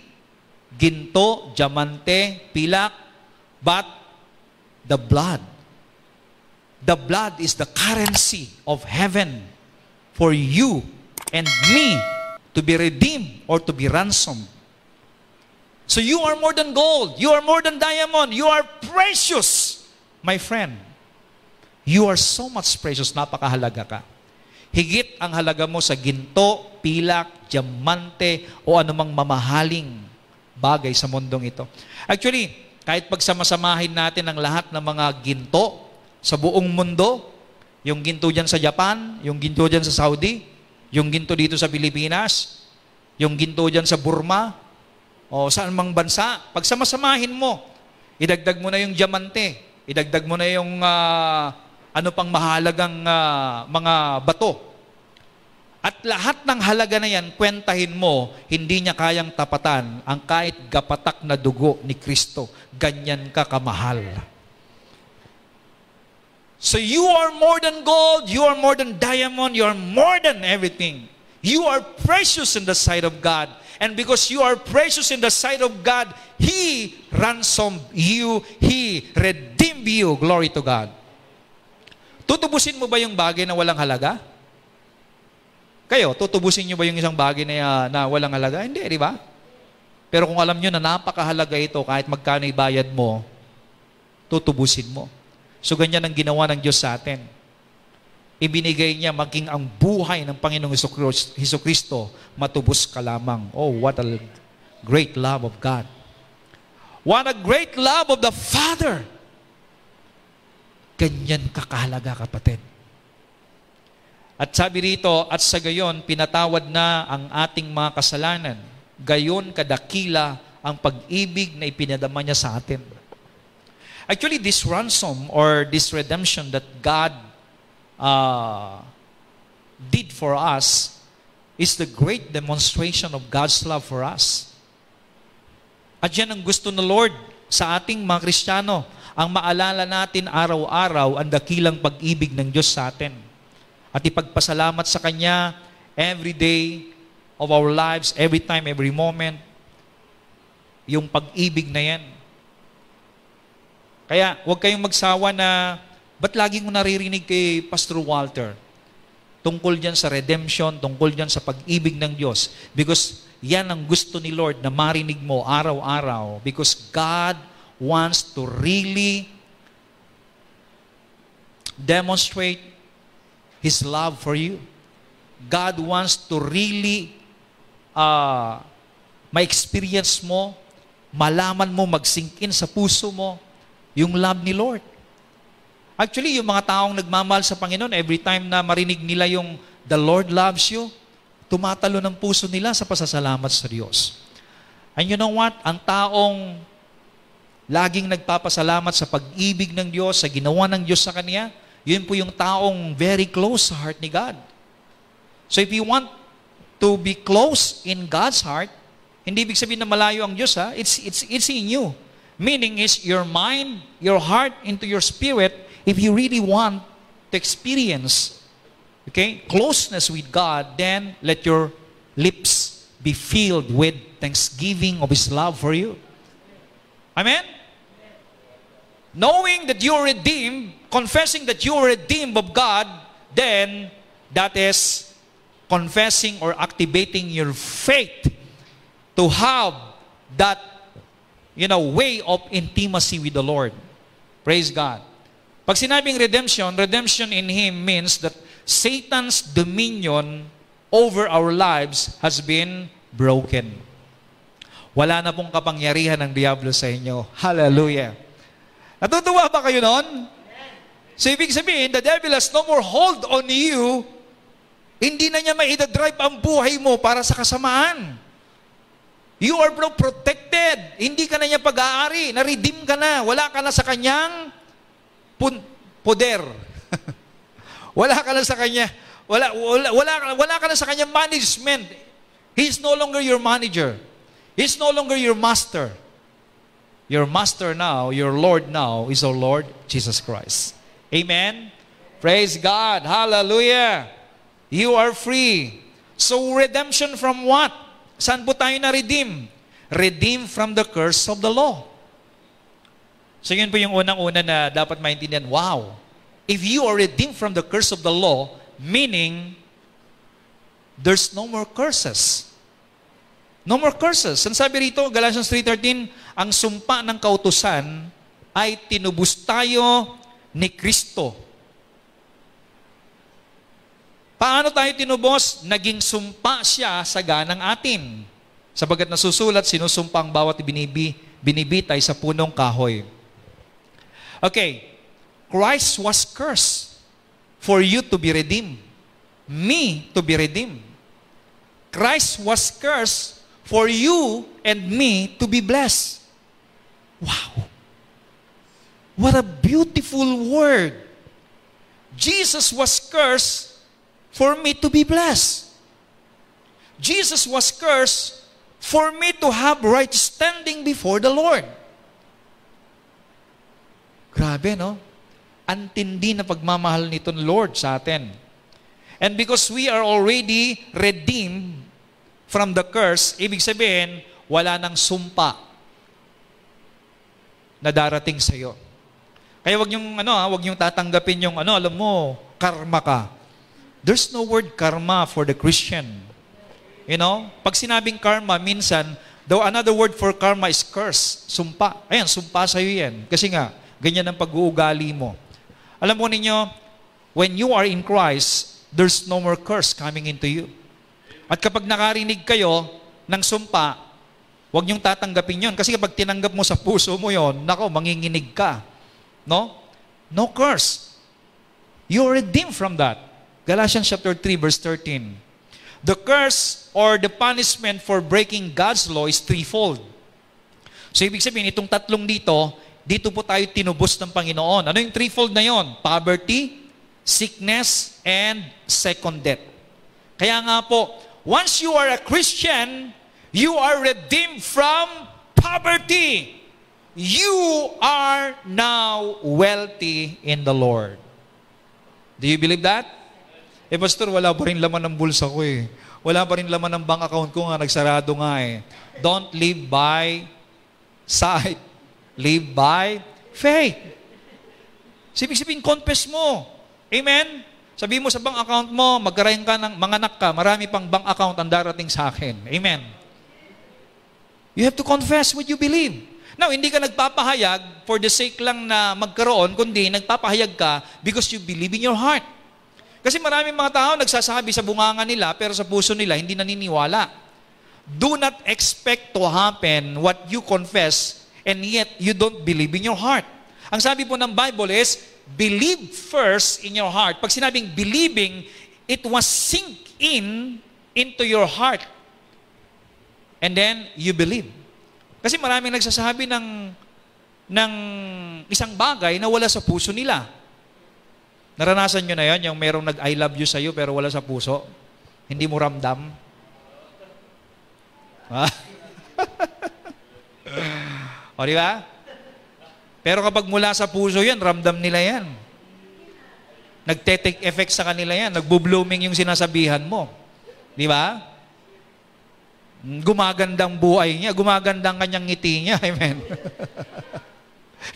A: ginto, diamante, pilak, but the blood. The blood is the currency of heaven for you and me to be redeemed or to be ransomed. So you are more than gold. You are more than diamond. You are precious, my friend. You are so much precious. Napakahalaga ka. Higit ang halaga mo sa ginto, pilak, diamante, o anumang mamahaling bagay sa mundong ito. Actually, kahit pagsamasamahin natin ang lahat ng mga ginto sa buong mundo, yung ginto dyan sa Japan, yung ginto dyan sa Saudi, yung ginto dito sa Pilipinas, yung ginto dyan sa Burma, o saan mang bansa, pagsamasamahin mo, idagdag mo na yung diamante, idagdag mo na yung uh, ano pang mahalagang uh, mga bato. At lahat ng halaga na yan, kwentahin mo, hindi niya kayang tapatan ang kahit gapatak na dugo ni Kristo. Ganyan ka kamahal. So you are more than gold, you are more than diamond, you are more than everything. You are precious in the sight of God. And because you are precious in the sight of God, He ransomed you, He redeemed you. Glory to God. Tutubusin mo ba yung bagay na walang halaga? Kayo, tutubusin nyo ba yung isang bagay na, uh, na walang halaga? Hindi, di ba? Pero kung alam nyo na napakahalaga ito, kahit magkano ibayad mo, tutubusin mo. So ganyan ang ginawa ng Diyos sa atin. Ibinigay niya maging ang buhay ng Panginoong Heso Kristo, matubos ka lamang. Oh, what a great love of God. What a great love of the Father. Ganyan kakahalaga, kapatid. At sabi rito, at sa gayon, pinatawad na ang ating mga kasalanan. Gayon kadakila ang pag-ibig na ipinadama niya sa atin. Actually, this ransom or this redemption that God uh, did for us is the great demonstration of God's love for us. At yan ang gusto ng Lord sa ating mga Kristiyano, ang maalala natin araw-araw ang dakilang pag-ibig ng Diyos sa atin at ipagpasalamat sa Kanya every day of our lives, every time, every moment, yung pag-ibig na yan. Kaya huwag kayong magsawa na, ba't lagi ko naririnig kay Pastor Walter? Tungkol dyan sa redemption, tungkol dyan sa pag-ibig ng Diyos. Because yan ang gusto ni Lord na marinig mo araw-araw. Because God wants to really demonstrate His love for you. God wants to really uh, ma-experience mo, malaman mo, mag-sink in sa puso mo, yung love ni Lord. Actually, yung mga taong nagmamahal sa Panginoon, every time na marinig nila yung the Lord loves you, tumatalo ng puso nila sa pasasalamat sa Diyos. And you know what? Ang taong laging nagpapasalamat sa pag-ibig ng Diyos, sa ginawa ng Diyos sa Kanya, yun po yung taong very close sa heart ni God. So if you want to be close in God's heart, hindi ibig sabihin na malayo ang Diyos ha, it's, it's, it's in you. Meaning is your mind, your heart into your spirit, if you really want to experience okay, closeness with God, then let your lips be filled with thanksgiving of His love for you. Amen? Knowing that you are redeemed, confessing that you are redeemed of God, then that is confessing or activating your faith to have that you know way of intimacy with the Lord. Praise God. Pag sinabing redemption, redemption in Him means that Satan's dominion over our lives has been broken. Wala na pong kapangyarihan ng Diablo sa inyo. Hallelujah. Natutuwa ba kayo noon? So ibig sabihin, the devil has no more hold on you. Hindi na niya maida-drive ang buhay mo para sa kasamaan. You are protected. Hindi ka na niya pag-aari. Na-redeem ka na. Wala ka na sa kanyang pun- poder. wala ka na sa kanya. Wala, wala, wala, wala ka na sa kanyang management. He's no longer your manager. He's no longer your master. Your master now, your Lord now, is our Lord Jesus Christ. Amen? Praise God. Hallelujah. You are free. So redemption from what? Saan po tayo na-redeem? Redeem from the curse of the law. So yun po yung unang-una na dapat maintindihan. Wow! If you are redeemed from the curse of the law, meaning there's no more curses. No more curses. Ang sabi rito, Galatians 3.13, ang sumpa ng kautusan ay tinubos tayo ni Kristo. Paano tayo tinubos? Naging sumpa siya sa ganang atin. Sabagat nasusulat, sinusumpa ang bawat binibi, binibitay sa punong kahoy. Okay, Christ was cursed for you to be redeemed. Me to be redeemed. Christ was cursed for you and me to be blessed. Wow. What a beautiful word. Jesus was cursed for me to be blessed. Jesus was cursed for me to have right standing before the Lord. Grabe, no? Antindi na pagmamahal nito ng Lord sa atin. And because we are already redeemed from the curse, ibig sabihin, wala nang sumpa na darating sa iyo. Kaya wag yung ano, wag yung tatanggapin yung ano, alam mo, karma ka. There's no word karma for the Christian. You know, pag sinabing karma, minsan, though another word for karma is curse, sumpa. Ayan, sumpa sa'yo yan. Kasi nga, ganyan ang pag-uugali mo. Alam mo ninyo, when you are in Christ, there's no more curse coming into you. At kapag nakarinig kayo ng sumpa, huwag niyong tatanggapin yon. Kasi kapag tinanggap mo sa puso mo yon, nako, manginginig ka. No? No curse. You're redeemed from that. Galatians chapter 3 verse 13. The curse or the punishment for breaking God's law is threefold. So ibig sabihin, itong tatlong dito, dito po tayo tinubos ng Panginoon. Ano yung threefold na yon? Poverty, sickness, and second death. Kaya nga po, once you are a Christian, you are redeemed from poverty. You are now wealthy in the Lord. Do you believe that? Eh, Pastor, wala pa rin laman ng bulsa ko eh. Wala pa rin laman ng bank account ko nga, nagsarado nga eh. Don't live by sight. Live by faith. Sibig sabihin, confess mo. Amen? Sabi mo sa bank account mo, magkarayan ka ng mga anak ka, marami pang bank account ang darating sa akin. Amen? You have to confess what you believe. Now, hindi ka nagpapahayag for the sake lang na magkaroon, kundi nagpapahayag ka because you believe in your heart. Kasi maraming mga tao nagsasabi sa bunganga nila, pero sa puso nila hindi naniniwala. Do not expect to happen what you confess and yet you don't believe in your heart. Ang sabi po ng Bible is, believe first in your heart. Pag sinabing believing, it was sink in into your heart. And then, you believe. Kasi maraming nagsasabi ng, ng isang bagay na wala sa puso nila. Naranasan nyo na yan, yung merong nag-I love you sa'yo pero wala sa puso. Hindi mo ramdam. Ha? o di ba? Pero kapag mula sa puso yan, ramdam nila yan. Nagte-take effect sa kanila yan. Nagbo-blooming yung sinasabihan mo. Di ba? Gumagandang buhay niya, gumagandang kanyang ngiti niya. Amen.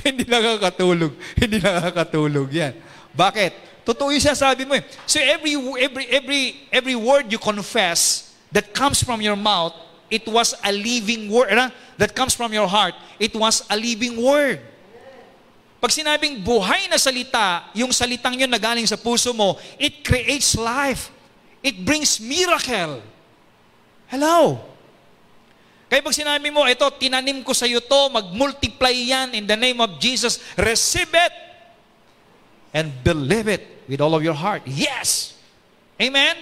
A: Hindi nakakatulog. Hindi nakakatulog yan. Bakit? Totoo yung sinasabi mo eh. So every, every, every, every word you confess that comes from your mouth, it was a living word. Uh, that comes from your heart, it was a living word. Pag sinabing buhay na salita, yung salitang yun na galing sa puso mo, it creates life. It brings miracle. Hello? Kaya pag sinabi mo, ito, tinanim ko sa iyo to, mag-multiply yan in the name of Jesus, receive it and believe it with all of your heart. Yes! Amen?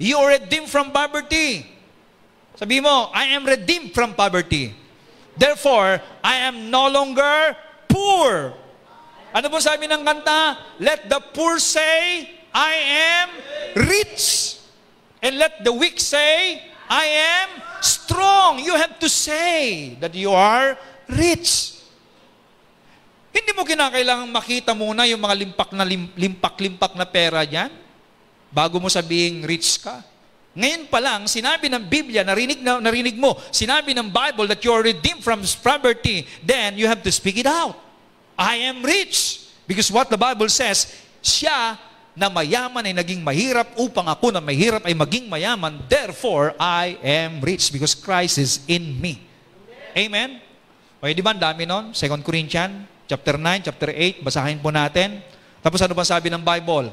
A: You are redeemed from poverty. Sabi mo, I am redeemed from poverty. Therefore, I am no longer poor. Ano po sabi ng kanta? Let the poor say, I am rich. And let the weak say, I am strong. You have to say that you are rich. Hindi mo kinakailangang makita muna yung mga limpak na limpak-limpak na pera diyan bago mo sabihing rich ka. Ngayon pa lang, sinabi ng Biblia, narinig, na, narinig mo, sinabi ng Bible that you are redeemed from poverty, then you have to speak it out. I am rich. Because what the Bible says, siya na mayaman ay naging mahirap upang ako na mahirap ay maging mayaman. Therefore, I am rich because Christ is in me. Amen? O di ba, dami nun? 2 Corinthians, chapter 9, chapter 8, basahin po natin. Tapos ano ba sabi ng Bible?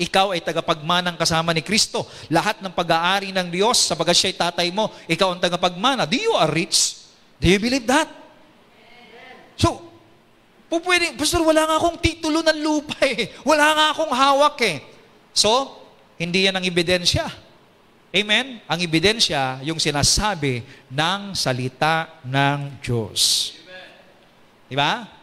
A: Ikaw ay tagapagmanang kasama ni Kristo. Lahat ng pag-aari ng Diyos, sapagat siya'y tatay mo, ikaw ang tagapagmana. Do you are rich? Do you believe that? So, po pwede, Pastor, wala nga akong titulo ng lupa eh. Wala nga akong hawak eh. So, hindi yan ang ebidensya. Amen? Ang ebidensya, yung sinasabi ng salita ng Diyos. Di ba?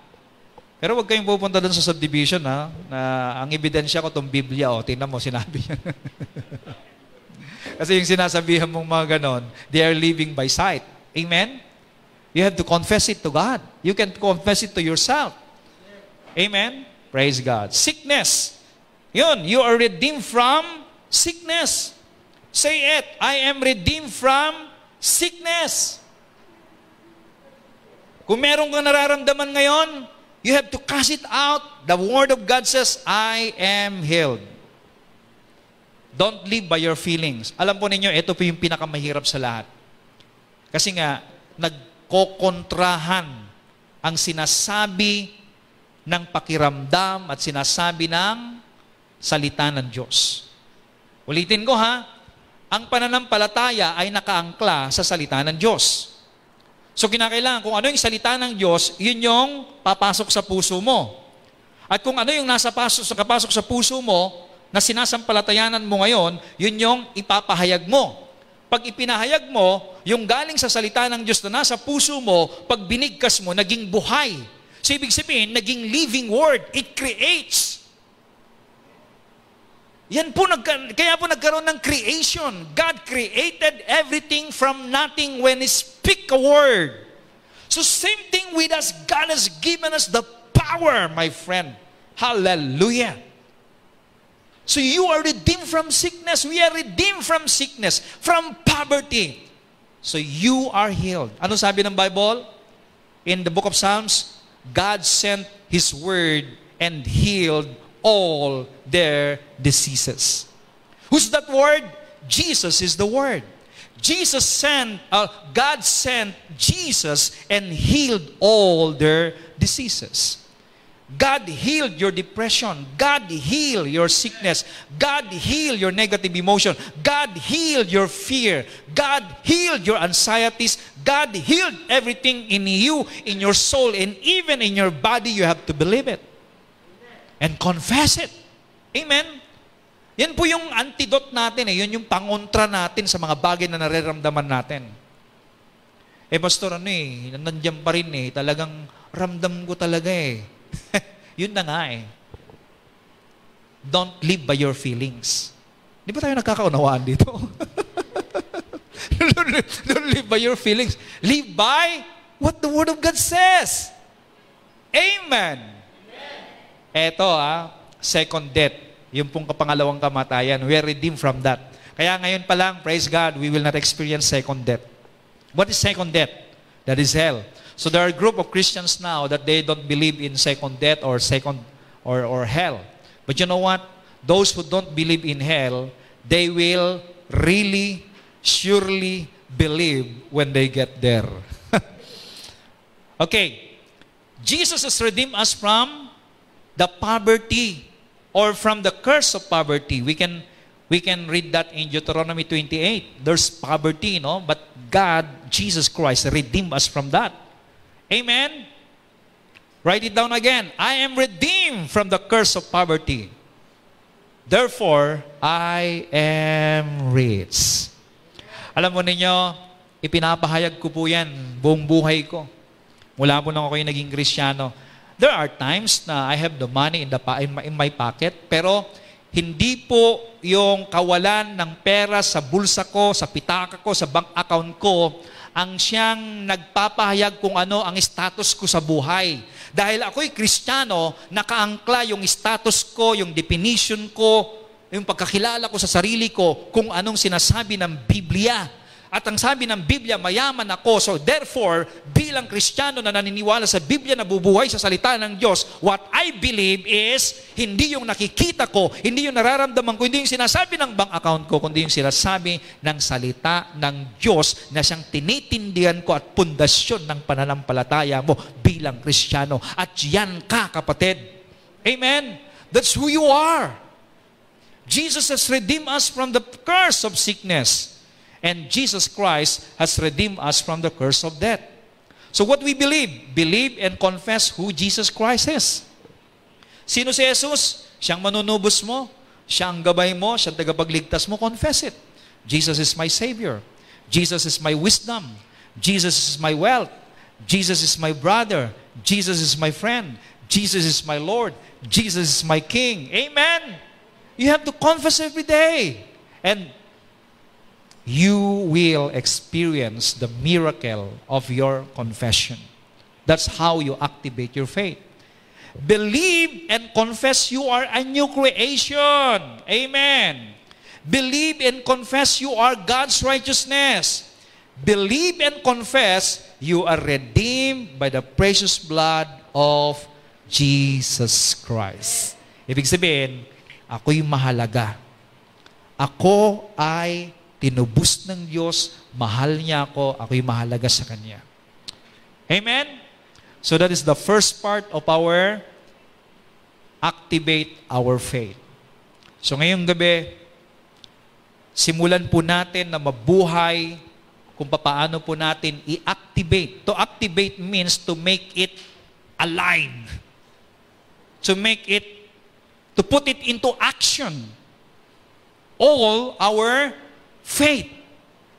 A: Pero huwag kayong pupunta doon sa subdivision ha, na ang ebidensya ko itong Biblia, o, tingnan mo, sinabi yan. Kasi yung sinasabihan mong mga ganon, they are living by sight. Amen? You have to confess it to God. You can confess it to yourself. Amen? Praise God. Sickness. Yun, you are redeemed from sickness. Say it, I am redeemed from sickness. Kung meron kang nararamdaman ngayon, You have to cast it out. The Word of God says, I am healed. Don't live by your feelings. Alam po ninyo, ito po yung pinakamahirap sa lahat. Kasi nga, nagkokontrahan ang sinasabi ng pakiramdam at sinasabi ng salita ng Diyos. Ulitin ko ha, ang pananampalataya ay nakaangkla sa salita ng Diyos. So kinakailangan, kung ano yung salita ng Diyos, yun yung papasok sa puso mo. At kung ano yung nasa pasok, sa kapasok sa puso mo, na sinasampalatayanan mo ngayon, yun yung ipapahayag mo. Pag ipinahayag mo, yung galing sa salita ng Diyos na nasa puso mo, pag binigkas mo, naging buhay. So ibig sabihin, naging living word. It creates. Yan po, nagka, kaya po nagkaroon ng creation. God created everything from nothing when He speak a word. So same thing with us. God has given us the power, my friend. Hallelujah. So you are redeemed from sickness. We are redeemed from sickness, from poverty. So you are healed. Ano sabi ng Bible? In the book of Psalms, God sent His word and healed all their diseases. Who's that word? Jesus is the word. Jesus sent, uh, God sent Jesus and healed all their diseases. God healed your depression. God healed your sickness. God healed your negative emotion. God healed your fear. God healed your anxieties. God healed everything in you, in your soul, and even in your body. You have to believe it and confess it. Amen? Yan po yung antidote natin eh. Yun yung pangontra natin sa mga bagay na nararamdaman natin. Eh, pastor, ano eh, nandiyan pa rin eh. Talagang ramdam ko talaga eh Yun na nga eh. Don't live by your feelings. Di ba tayo nagkakaunawaan dito? don't, live by your feelings. Live by what the Word of God says. Amen. Amen. Eto ah, second death. Yung pong kapangalawang kamatayan. We are redeemed from that. Kaya ngayon pa lang, praise God, we will not experience second death. What is second death? That is hell. So there are a group of Christians now that they don't believe in second death or second or, or hell. But you know what? Those who don't believe in hell, they will really, surely believe when they get there. okay. Jesus has redeemed us from the poverty or from the curse of poverty. We can we can read that in Deuteronomy 28. There's poverty, no? But God, Jesus Christ, redeemed us from that. Amen? Write it down again. I am redeemed from the curse of poverty. Therefore, I am rich. Alam mo ninyo, ipinapahayag ko po yan buong buhay ko. Mula po nang ako yung naging Krisyano. There are times na I have the money in, the, in, my, in my pocket, pero hindi po yung kawalan ng pera sa bulsa ko, sa pitaka ko, sa bank account ko, ang siyang nagpapahayag kung ano ang status ko sa buhay. Dahil ako'y kristyano, nakaangkla yung status ko, yung definition ko, yung pagkakilala ko sa sarili ko, kung anong sinasabi ng Biblia. At ang sabi ng Biblia, mayaman ako. So therefore, bilang Kristiyano na naniniwala sa Biblia na bubuhay sa salita ng Diyos, what I believe is, hindi yung nakikita ko, hindi yung nararamdaman ko, hindi yung sinasabi ng bank account ko, kundi yung sinasabi ng salita ng Diyos na siyang tinitindihan ko at pundasyon ng pananampalataya mo bilang Kristiyano. At yan ka, kapatid. Amen? That's who you are. Jesus has redeemed us from the curse of sickness. And Jesus Christ has redeemed us from the curse of death. So what we believe? Believe and confess who Jesus Christ is. Sino si Jesus? Siyang manunubos mo, siya ang gabay mo, siya ang tagapagligtas mo, confess it. Jesus is my Savior. Jesus is my wisdom. Jesus is my wealth. Jesus is my brother. Jesus is my friend. Jesus is my Lord. Jesus is my King. Amen. You have to confess every day. And you will experience the miracle of your confession. That's how you activate your faith. Believe and confess you are a new creation. Amen. Believe and confess you are God's righteousness. Believe and confess you are redeemed by the precious blood of Jesus Christ. Ibig sabihin, ako'y mahalaga. Ako ay tinubos ng Diyos, mahal niya ako, ako'y mahalaga sa Kanya. Amen? So that is the first part of our activate our faith. So ngayong gabi, simulan po natin na mabuhay kung paano po natin i-activate. To activate means to make it alive. To make it, to put it into action. All our faith.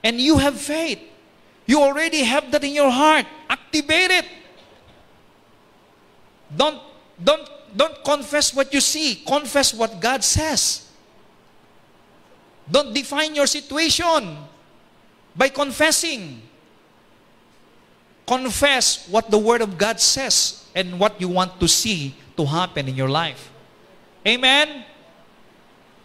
A: And you have faith. You already have that in your heart. Activate it. Don't, don't, don't confess what you see. Confess what God says. Don't define your situation by confessing. Confess what the Word of God says and what you want to see to happen in your life. Amen?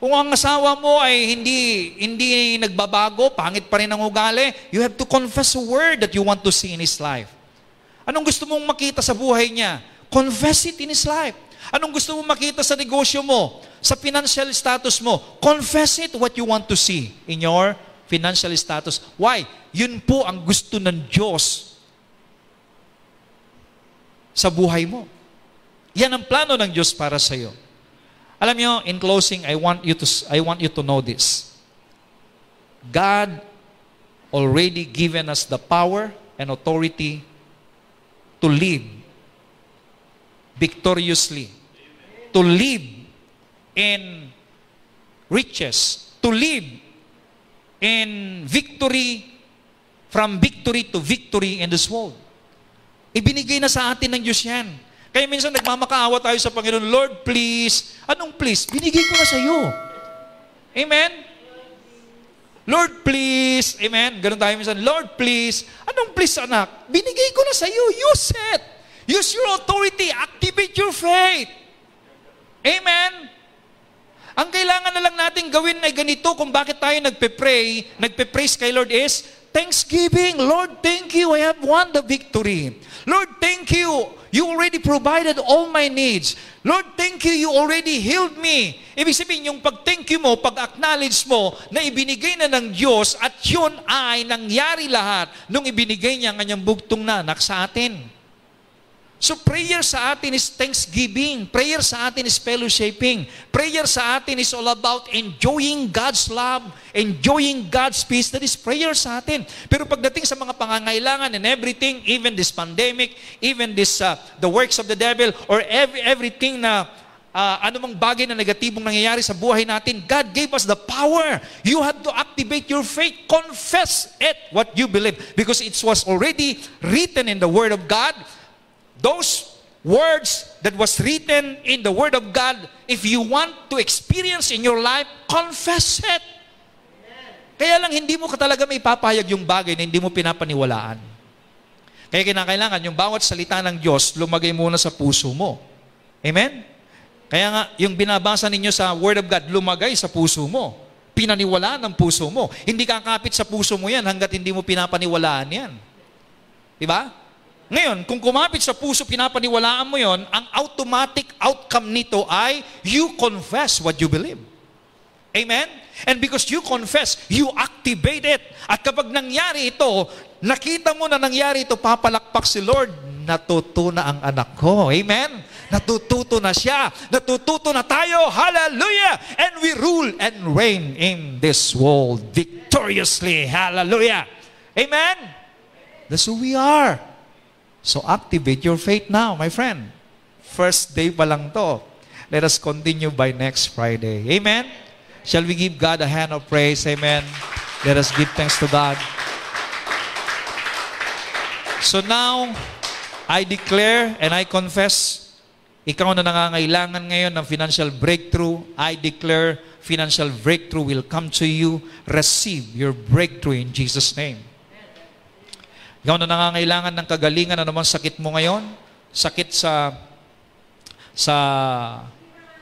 A: Kung ang asawa mo ay hindi hindi nagbabago, pangit pa rin ang ugali, you have to confess a word that you want to see in his life. Anong gusto mong makita sa buhay niya? Confess it in his life. Anong gusto mong makita sa negosyo mo? Sa financial status mo? Confess it what you want to see in your financial status. Why? Yun po ang gusto ng Diyos sa buhay mo. Yan ang plano ng Diyos para sa iyo. Alam niyo, in closing, I want you to I want you to know this. God already given us the power and authority to live victoriously, to live in riches, to live in victory from victory to victory in this world. Ibinigay na sa atin ng Diyos yan. Kaya minsan nagmamakaawa tayo sa Panginoon, Lord, please. Anong please? Binigay ko na sa iyo. Amen? Lord, please. Amen? Ganun tayo minsan, Lord, please. Anong please, anak? Binigay ko na sa iyo. Use it. Use your authority. Activate your faith. Amen? Ang kailangan na lang natin gawin ay ganito kung bakit tayo nagpe-pray, nagpe-praise kay Lord is, Thanksgiving. Lord, thank you. I have won the victory. Lord, thank you. You already provided all my needs. Lord, thank you. You already healed me. Ibig sabihin, yung pag-thank you mo, pag-acknowledge mo na ibinigay na ng Diyos at yun ay nangyari lahat nung ibinigay niya ang kanyang bugtong na sa atin. So prayer sa atin is thanksgiving. Prayer sa atin is fellowshipping. Prayer sa atin is all about enjoying God's love, enjoying God's peace. That is prayer sa atin. Pero pagdating sa mga pangangailangan and everything, even this pandemic, even this uh, the works of the devil, or every, everything na uh, anumang bagay na negatibong nangyayari sa buhay natin, God gave us the power. You have to activate your faith. Confess it, what you believe. Because it was already written in the Word of God those words that was written in the Word of God, if you want to experience in your life, confess it. Kaya lang hindi mo ka talaga may papayag yung bagay na hindi mo pinapaniwalaan. Kaya kinakailangan yung bawat salita ng Diyos, lumagay muna sa puso mo. Amen? Kaya nga, yung binabasa ninyo sa Word of God, lumagay sa puso mo. Pinaniwalaan ng puso mo. Hindi kakapit sa puso mo yan hanggat hindi mo pinapaniwalaan yan. Diba? Ngayon, kung kumapit sa puso, pinapaniwalaan mo yon, ang automatic outcome nito ay you confess what you believe. Amen? And because you confess, you activate it. At kapag nangyari ito, nakita mo na nangyari ito, papalakpak si Lord, natuto na ang anak ko. Amen? Natututo na siya. Natututo na tayo. Hallelujah! And we rule and reign in this world victoriously. Hallelujah! Amen? That's who we are. So activate your faith now, my friend. First day pa lang to. Let us continue by next Friday. Amen? Shall we give God a hand of praise? Amen. Let us give thanks to God. So now, I declare and I confess, ikaw na nangangailangan ngayon ng financial breakthrough, I declare financial breakthrough will come to you. Receive your breakthrough in Jesus' name. Ikaw na nangangailangan ng kagalingan, ano man sakit mo ngayon? Sakit sa sa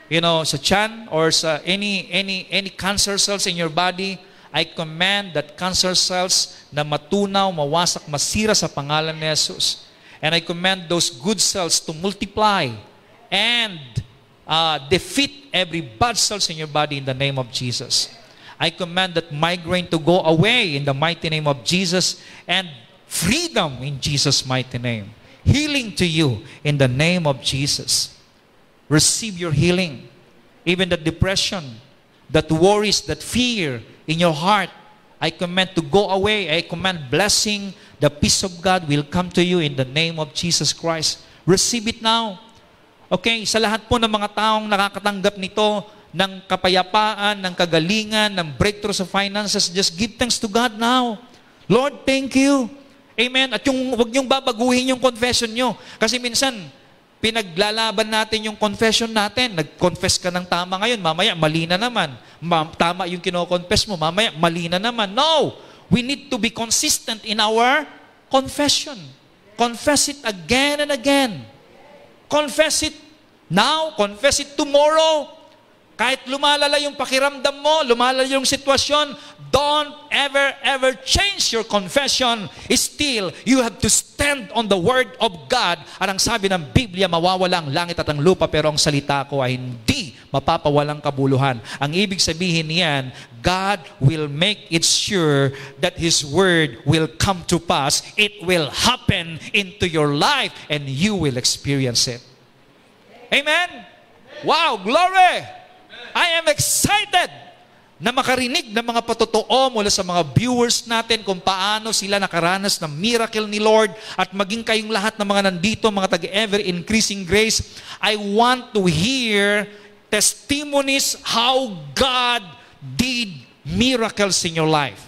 A: you know, sa chan or sa any any any cancer cells in your body, I command that cancer cells na matunaw, mawasak, masira sa pangalan ni Jesus. And I command those good cells to multiply and uh, defeat every bad cells in your body in the name of Jesus. I command that migraine to go away in the mighty name of Jesus and freedom in Jesus' mighty name. Healing to you in the name of Jesus. Receive your healing. Even the depression, that worries, that fear in your heart, I command to go away. I command blessing. The peace of God will come to you in the name of Jesus Christ. Receive it now. Okay, sa lahat po ng mga taong nakakatanggap nito ng kapayapaan, ng kagalingan, ng breakthrough sa finances, just give thanks to God now. Lord, thank you. Amen. At yung, wag niyong babaguhin yung confession niyo. Kasi minsan, pinaglalaban natin yung confession natin. Nag-confess ka ng tama ngayon, mamaya mali na naman. Ma- tama yung kino-confess mo, mamaya mali na naman. No! We need to be consistent in our confession. Confess it again and again. Confess it now, confess it tomorrow. Kahit lumalala yung pakiramdam mo, lumalala yung sitwasyon, don't ever, ever change your confession. Still, you have to stand on the Word of God. At ang sabi ng Biblia, mawawala ang langit at ang lupa, pero ang salita ko ay hindi mapapawalang kabuluhan. Ang ibig sabihin niyan, God will make it sure that His Word will come to pass. It will happen into your life and you will experience it. Amen? Wow, glory! I am excited na makarinig ng mga patotoo mula sa mga viewers natin kung paano sila nakaranas ng miracle ni Lord at maging kayong lahat ng mga nandito, mga taga-ever increasing grace. I want to hear testimonies how God did miracles in your life.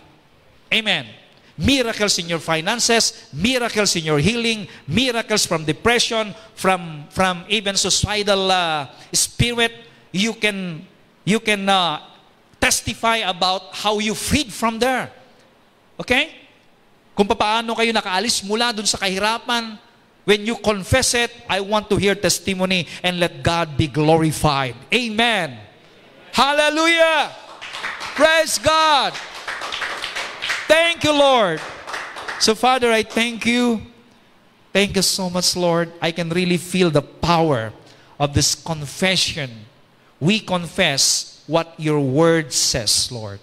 A: Amen. Miracles in your finances, miracles in your healing, miracles from depression, from from even suicidal uh, spirit. You can you can uh, testify about how you freed from there. Okay? Kung paano kayo nakaalis mula dun sa kahirapan, when you confess it, I want to hear testimony and let God be glorified. Amen. Hallelujah. Praise God. Thank you, Lord. So, Father, I thank you. Thank you so much, Lord. I can really feel the power of this confession we confess what your word says, Lord.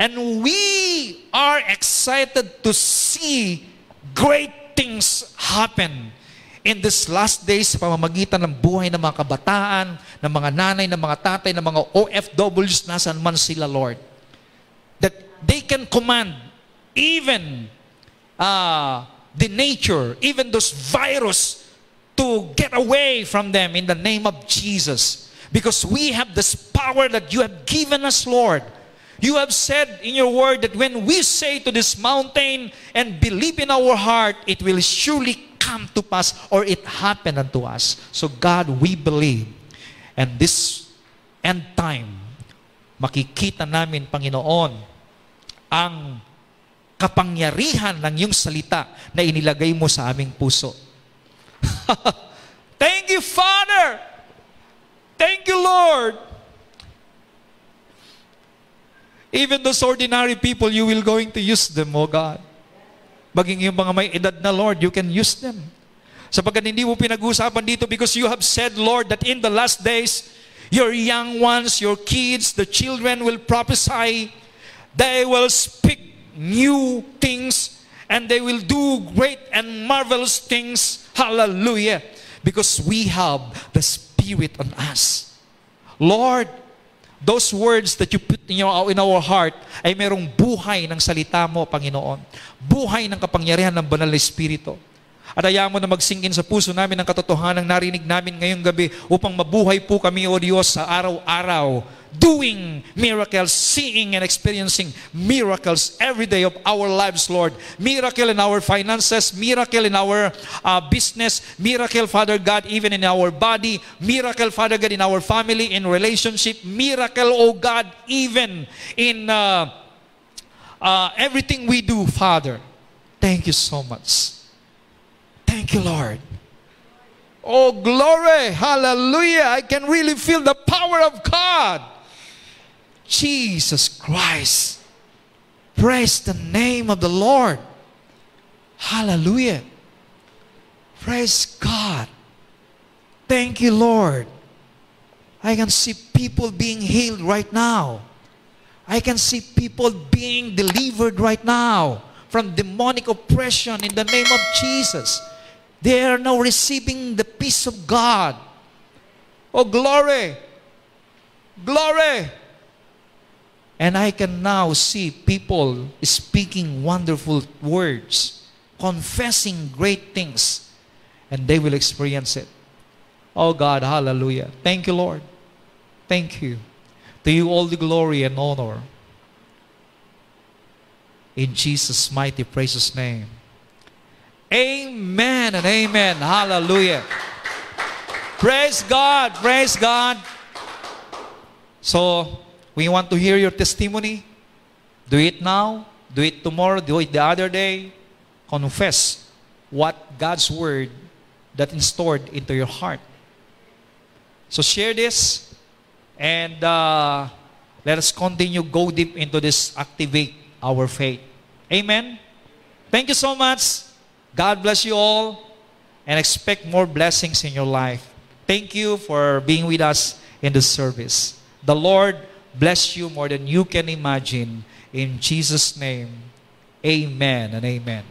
A: And we are excited to see great things happen in this last days sa pamamagitan ng buhay ng mga kabataan, ng mga nanay, ng mga tatay, ng mga OFWs, nasan man sila, Lord. That they can command even uh, the nature, even those virus to get away from them in the name of Jesus. Because we have this power that you have given us, Lord. You have said in your word that when we say to this mountain and believe in our heart, it will surely come to pass or it happen unto us. So God, we believe. And this end time, makikita namin, Panginoon, ang kapangyarihan ng iyong salita na inilagay mo sa aming puso. Thank you, Father! Thank you, Lord. Even those ordinary people, you will going to use them, O God. Maging yung mga may edad na, Lord, you can use them. Sapagkat hindi mo pinag-uusapan dito because you have said, Lord, that in the last days, your young ones, your kids, the children will prophesy. They will speak new things and they will do great and marvelous things. Hallelujah. Because we have the Spirit on us. Lord, those words that you put in, your, in our heart ay merong buhay ng salita mo, Panginoon. Buhay ng kapangyarihan ng banal na Espiritu. At ayaw mo na magsingin sa puso namin ang katotohanan narinig namin ngayong gabi upang mabuhay po kami, O Diyos, sa araw-araw, doing miracles, seeing and experiencing miracles every day of our lives, Lord. Miracle in our finances, miracle in our uh, business, miracle, Father God, even in our body, miracle, Father God, in our family, in relationship, miracle, O God, even in uh, uh, everything we do, Father. Thank you so much. Thank you, Lord. Oh, glory. Hallelujah. I can really feel the power of God. Jesus Christ. Praise the name of the Lord. Hallelujah. Praise God. Thank you, Lord. I can see people being healed right now. I can see people being delivered right now from demonic oppression in the name of Jesus. They are now receiving the peace of God. Oh, glory! Glory! And I can now see people speaking wonderful words, confessing great things, and they will experience it. Oh God, hallelujah. Thank you, Lord. Thank you. To you all the glory and honor. In Jesus' mighty precious name. Amen and amen. Hallelujah. Praise God. Praise God. So, we want to hear your testimony. Do it now. Do it tomorrow. Do it the other day. Confess what God's word that installed into your heart. So share this and uh, let us continue go deep into this activate our faith. Amen. Thank you so much. God bless you all and expect more blessings in your life. Thank you for being with us in this service. The Lord bless you more than you can imagine. In Jesus' name, amen and amen.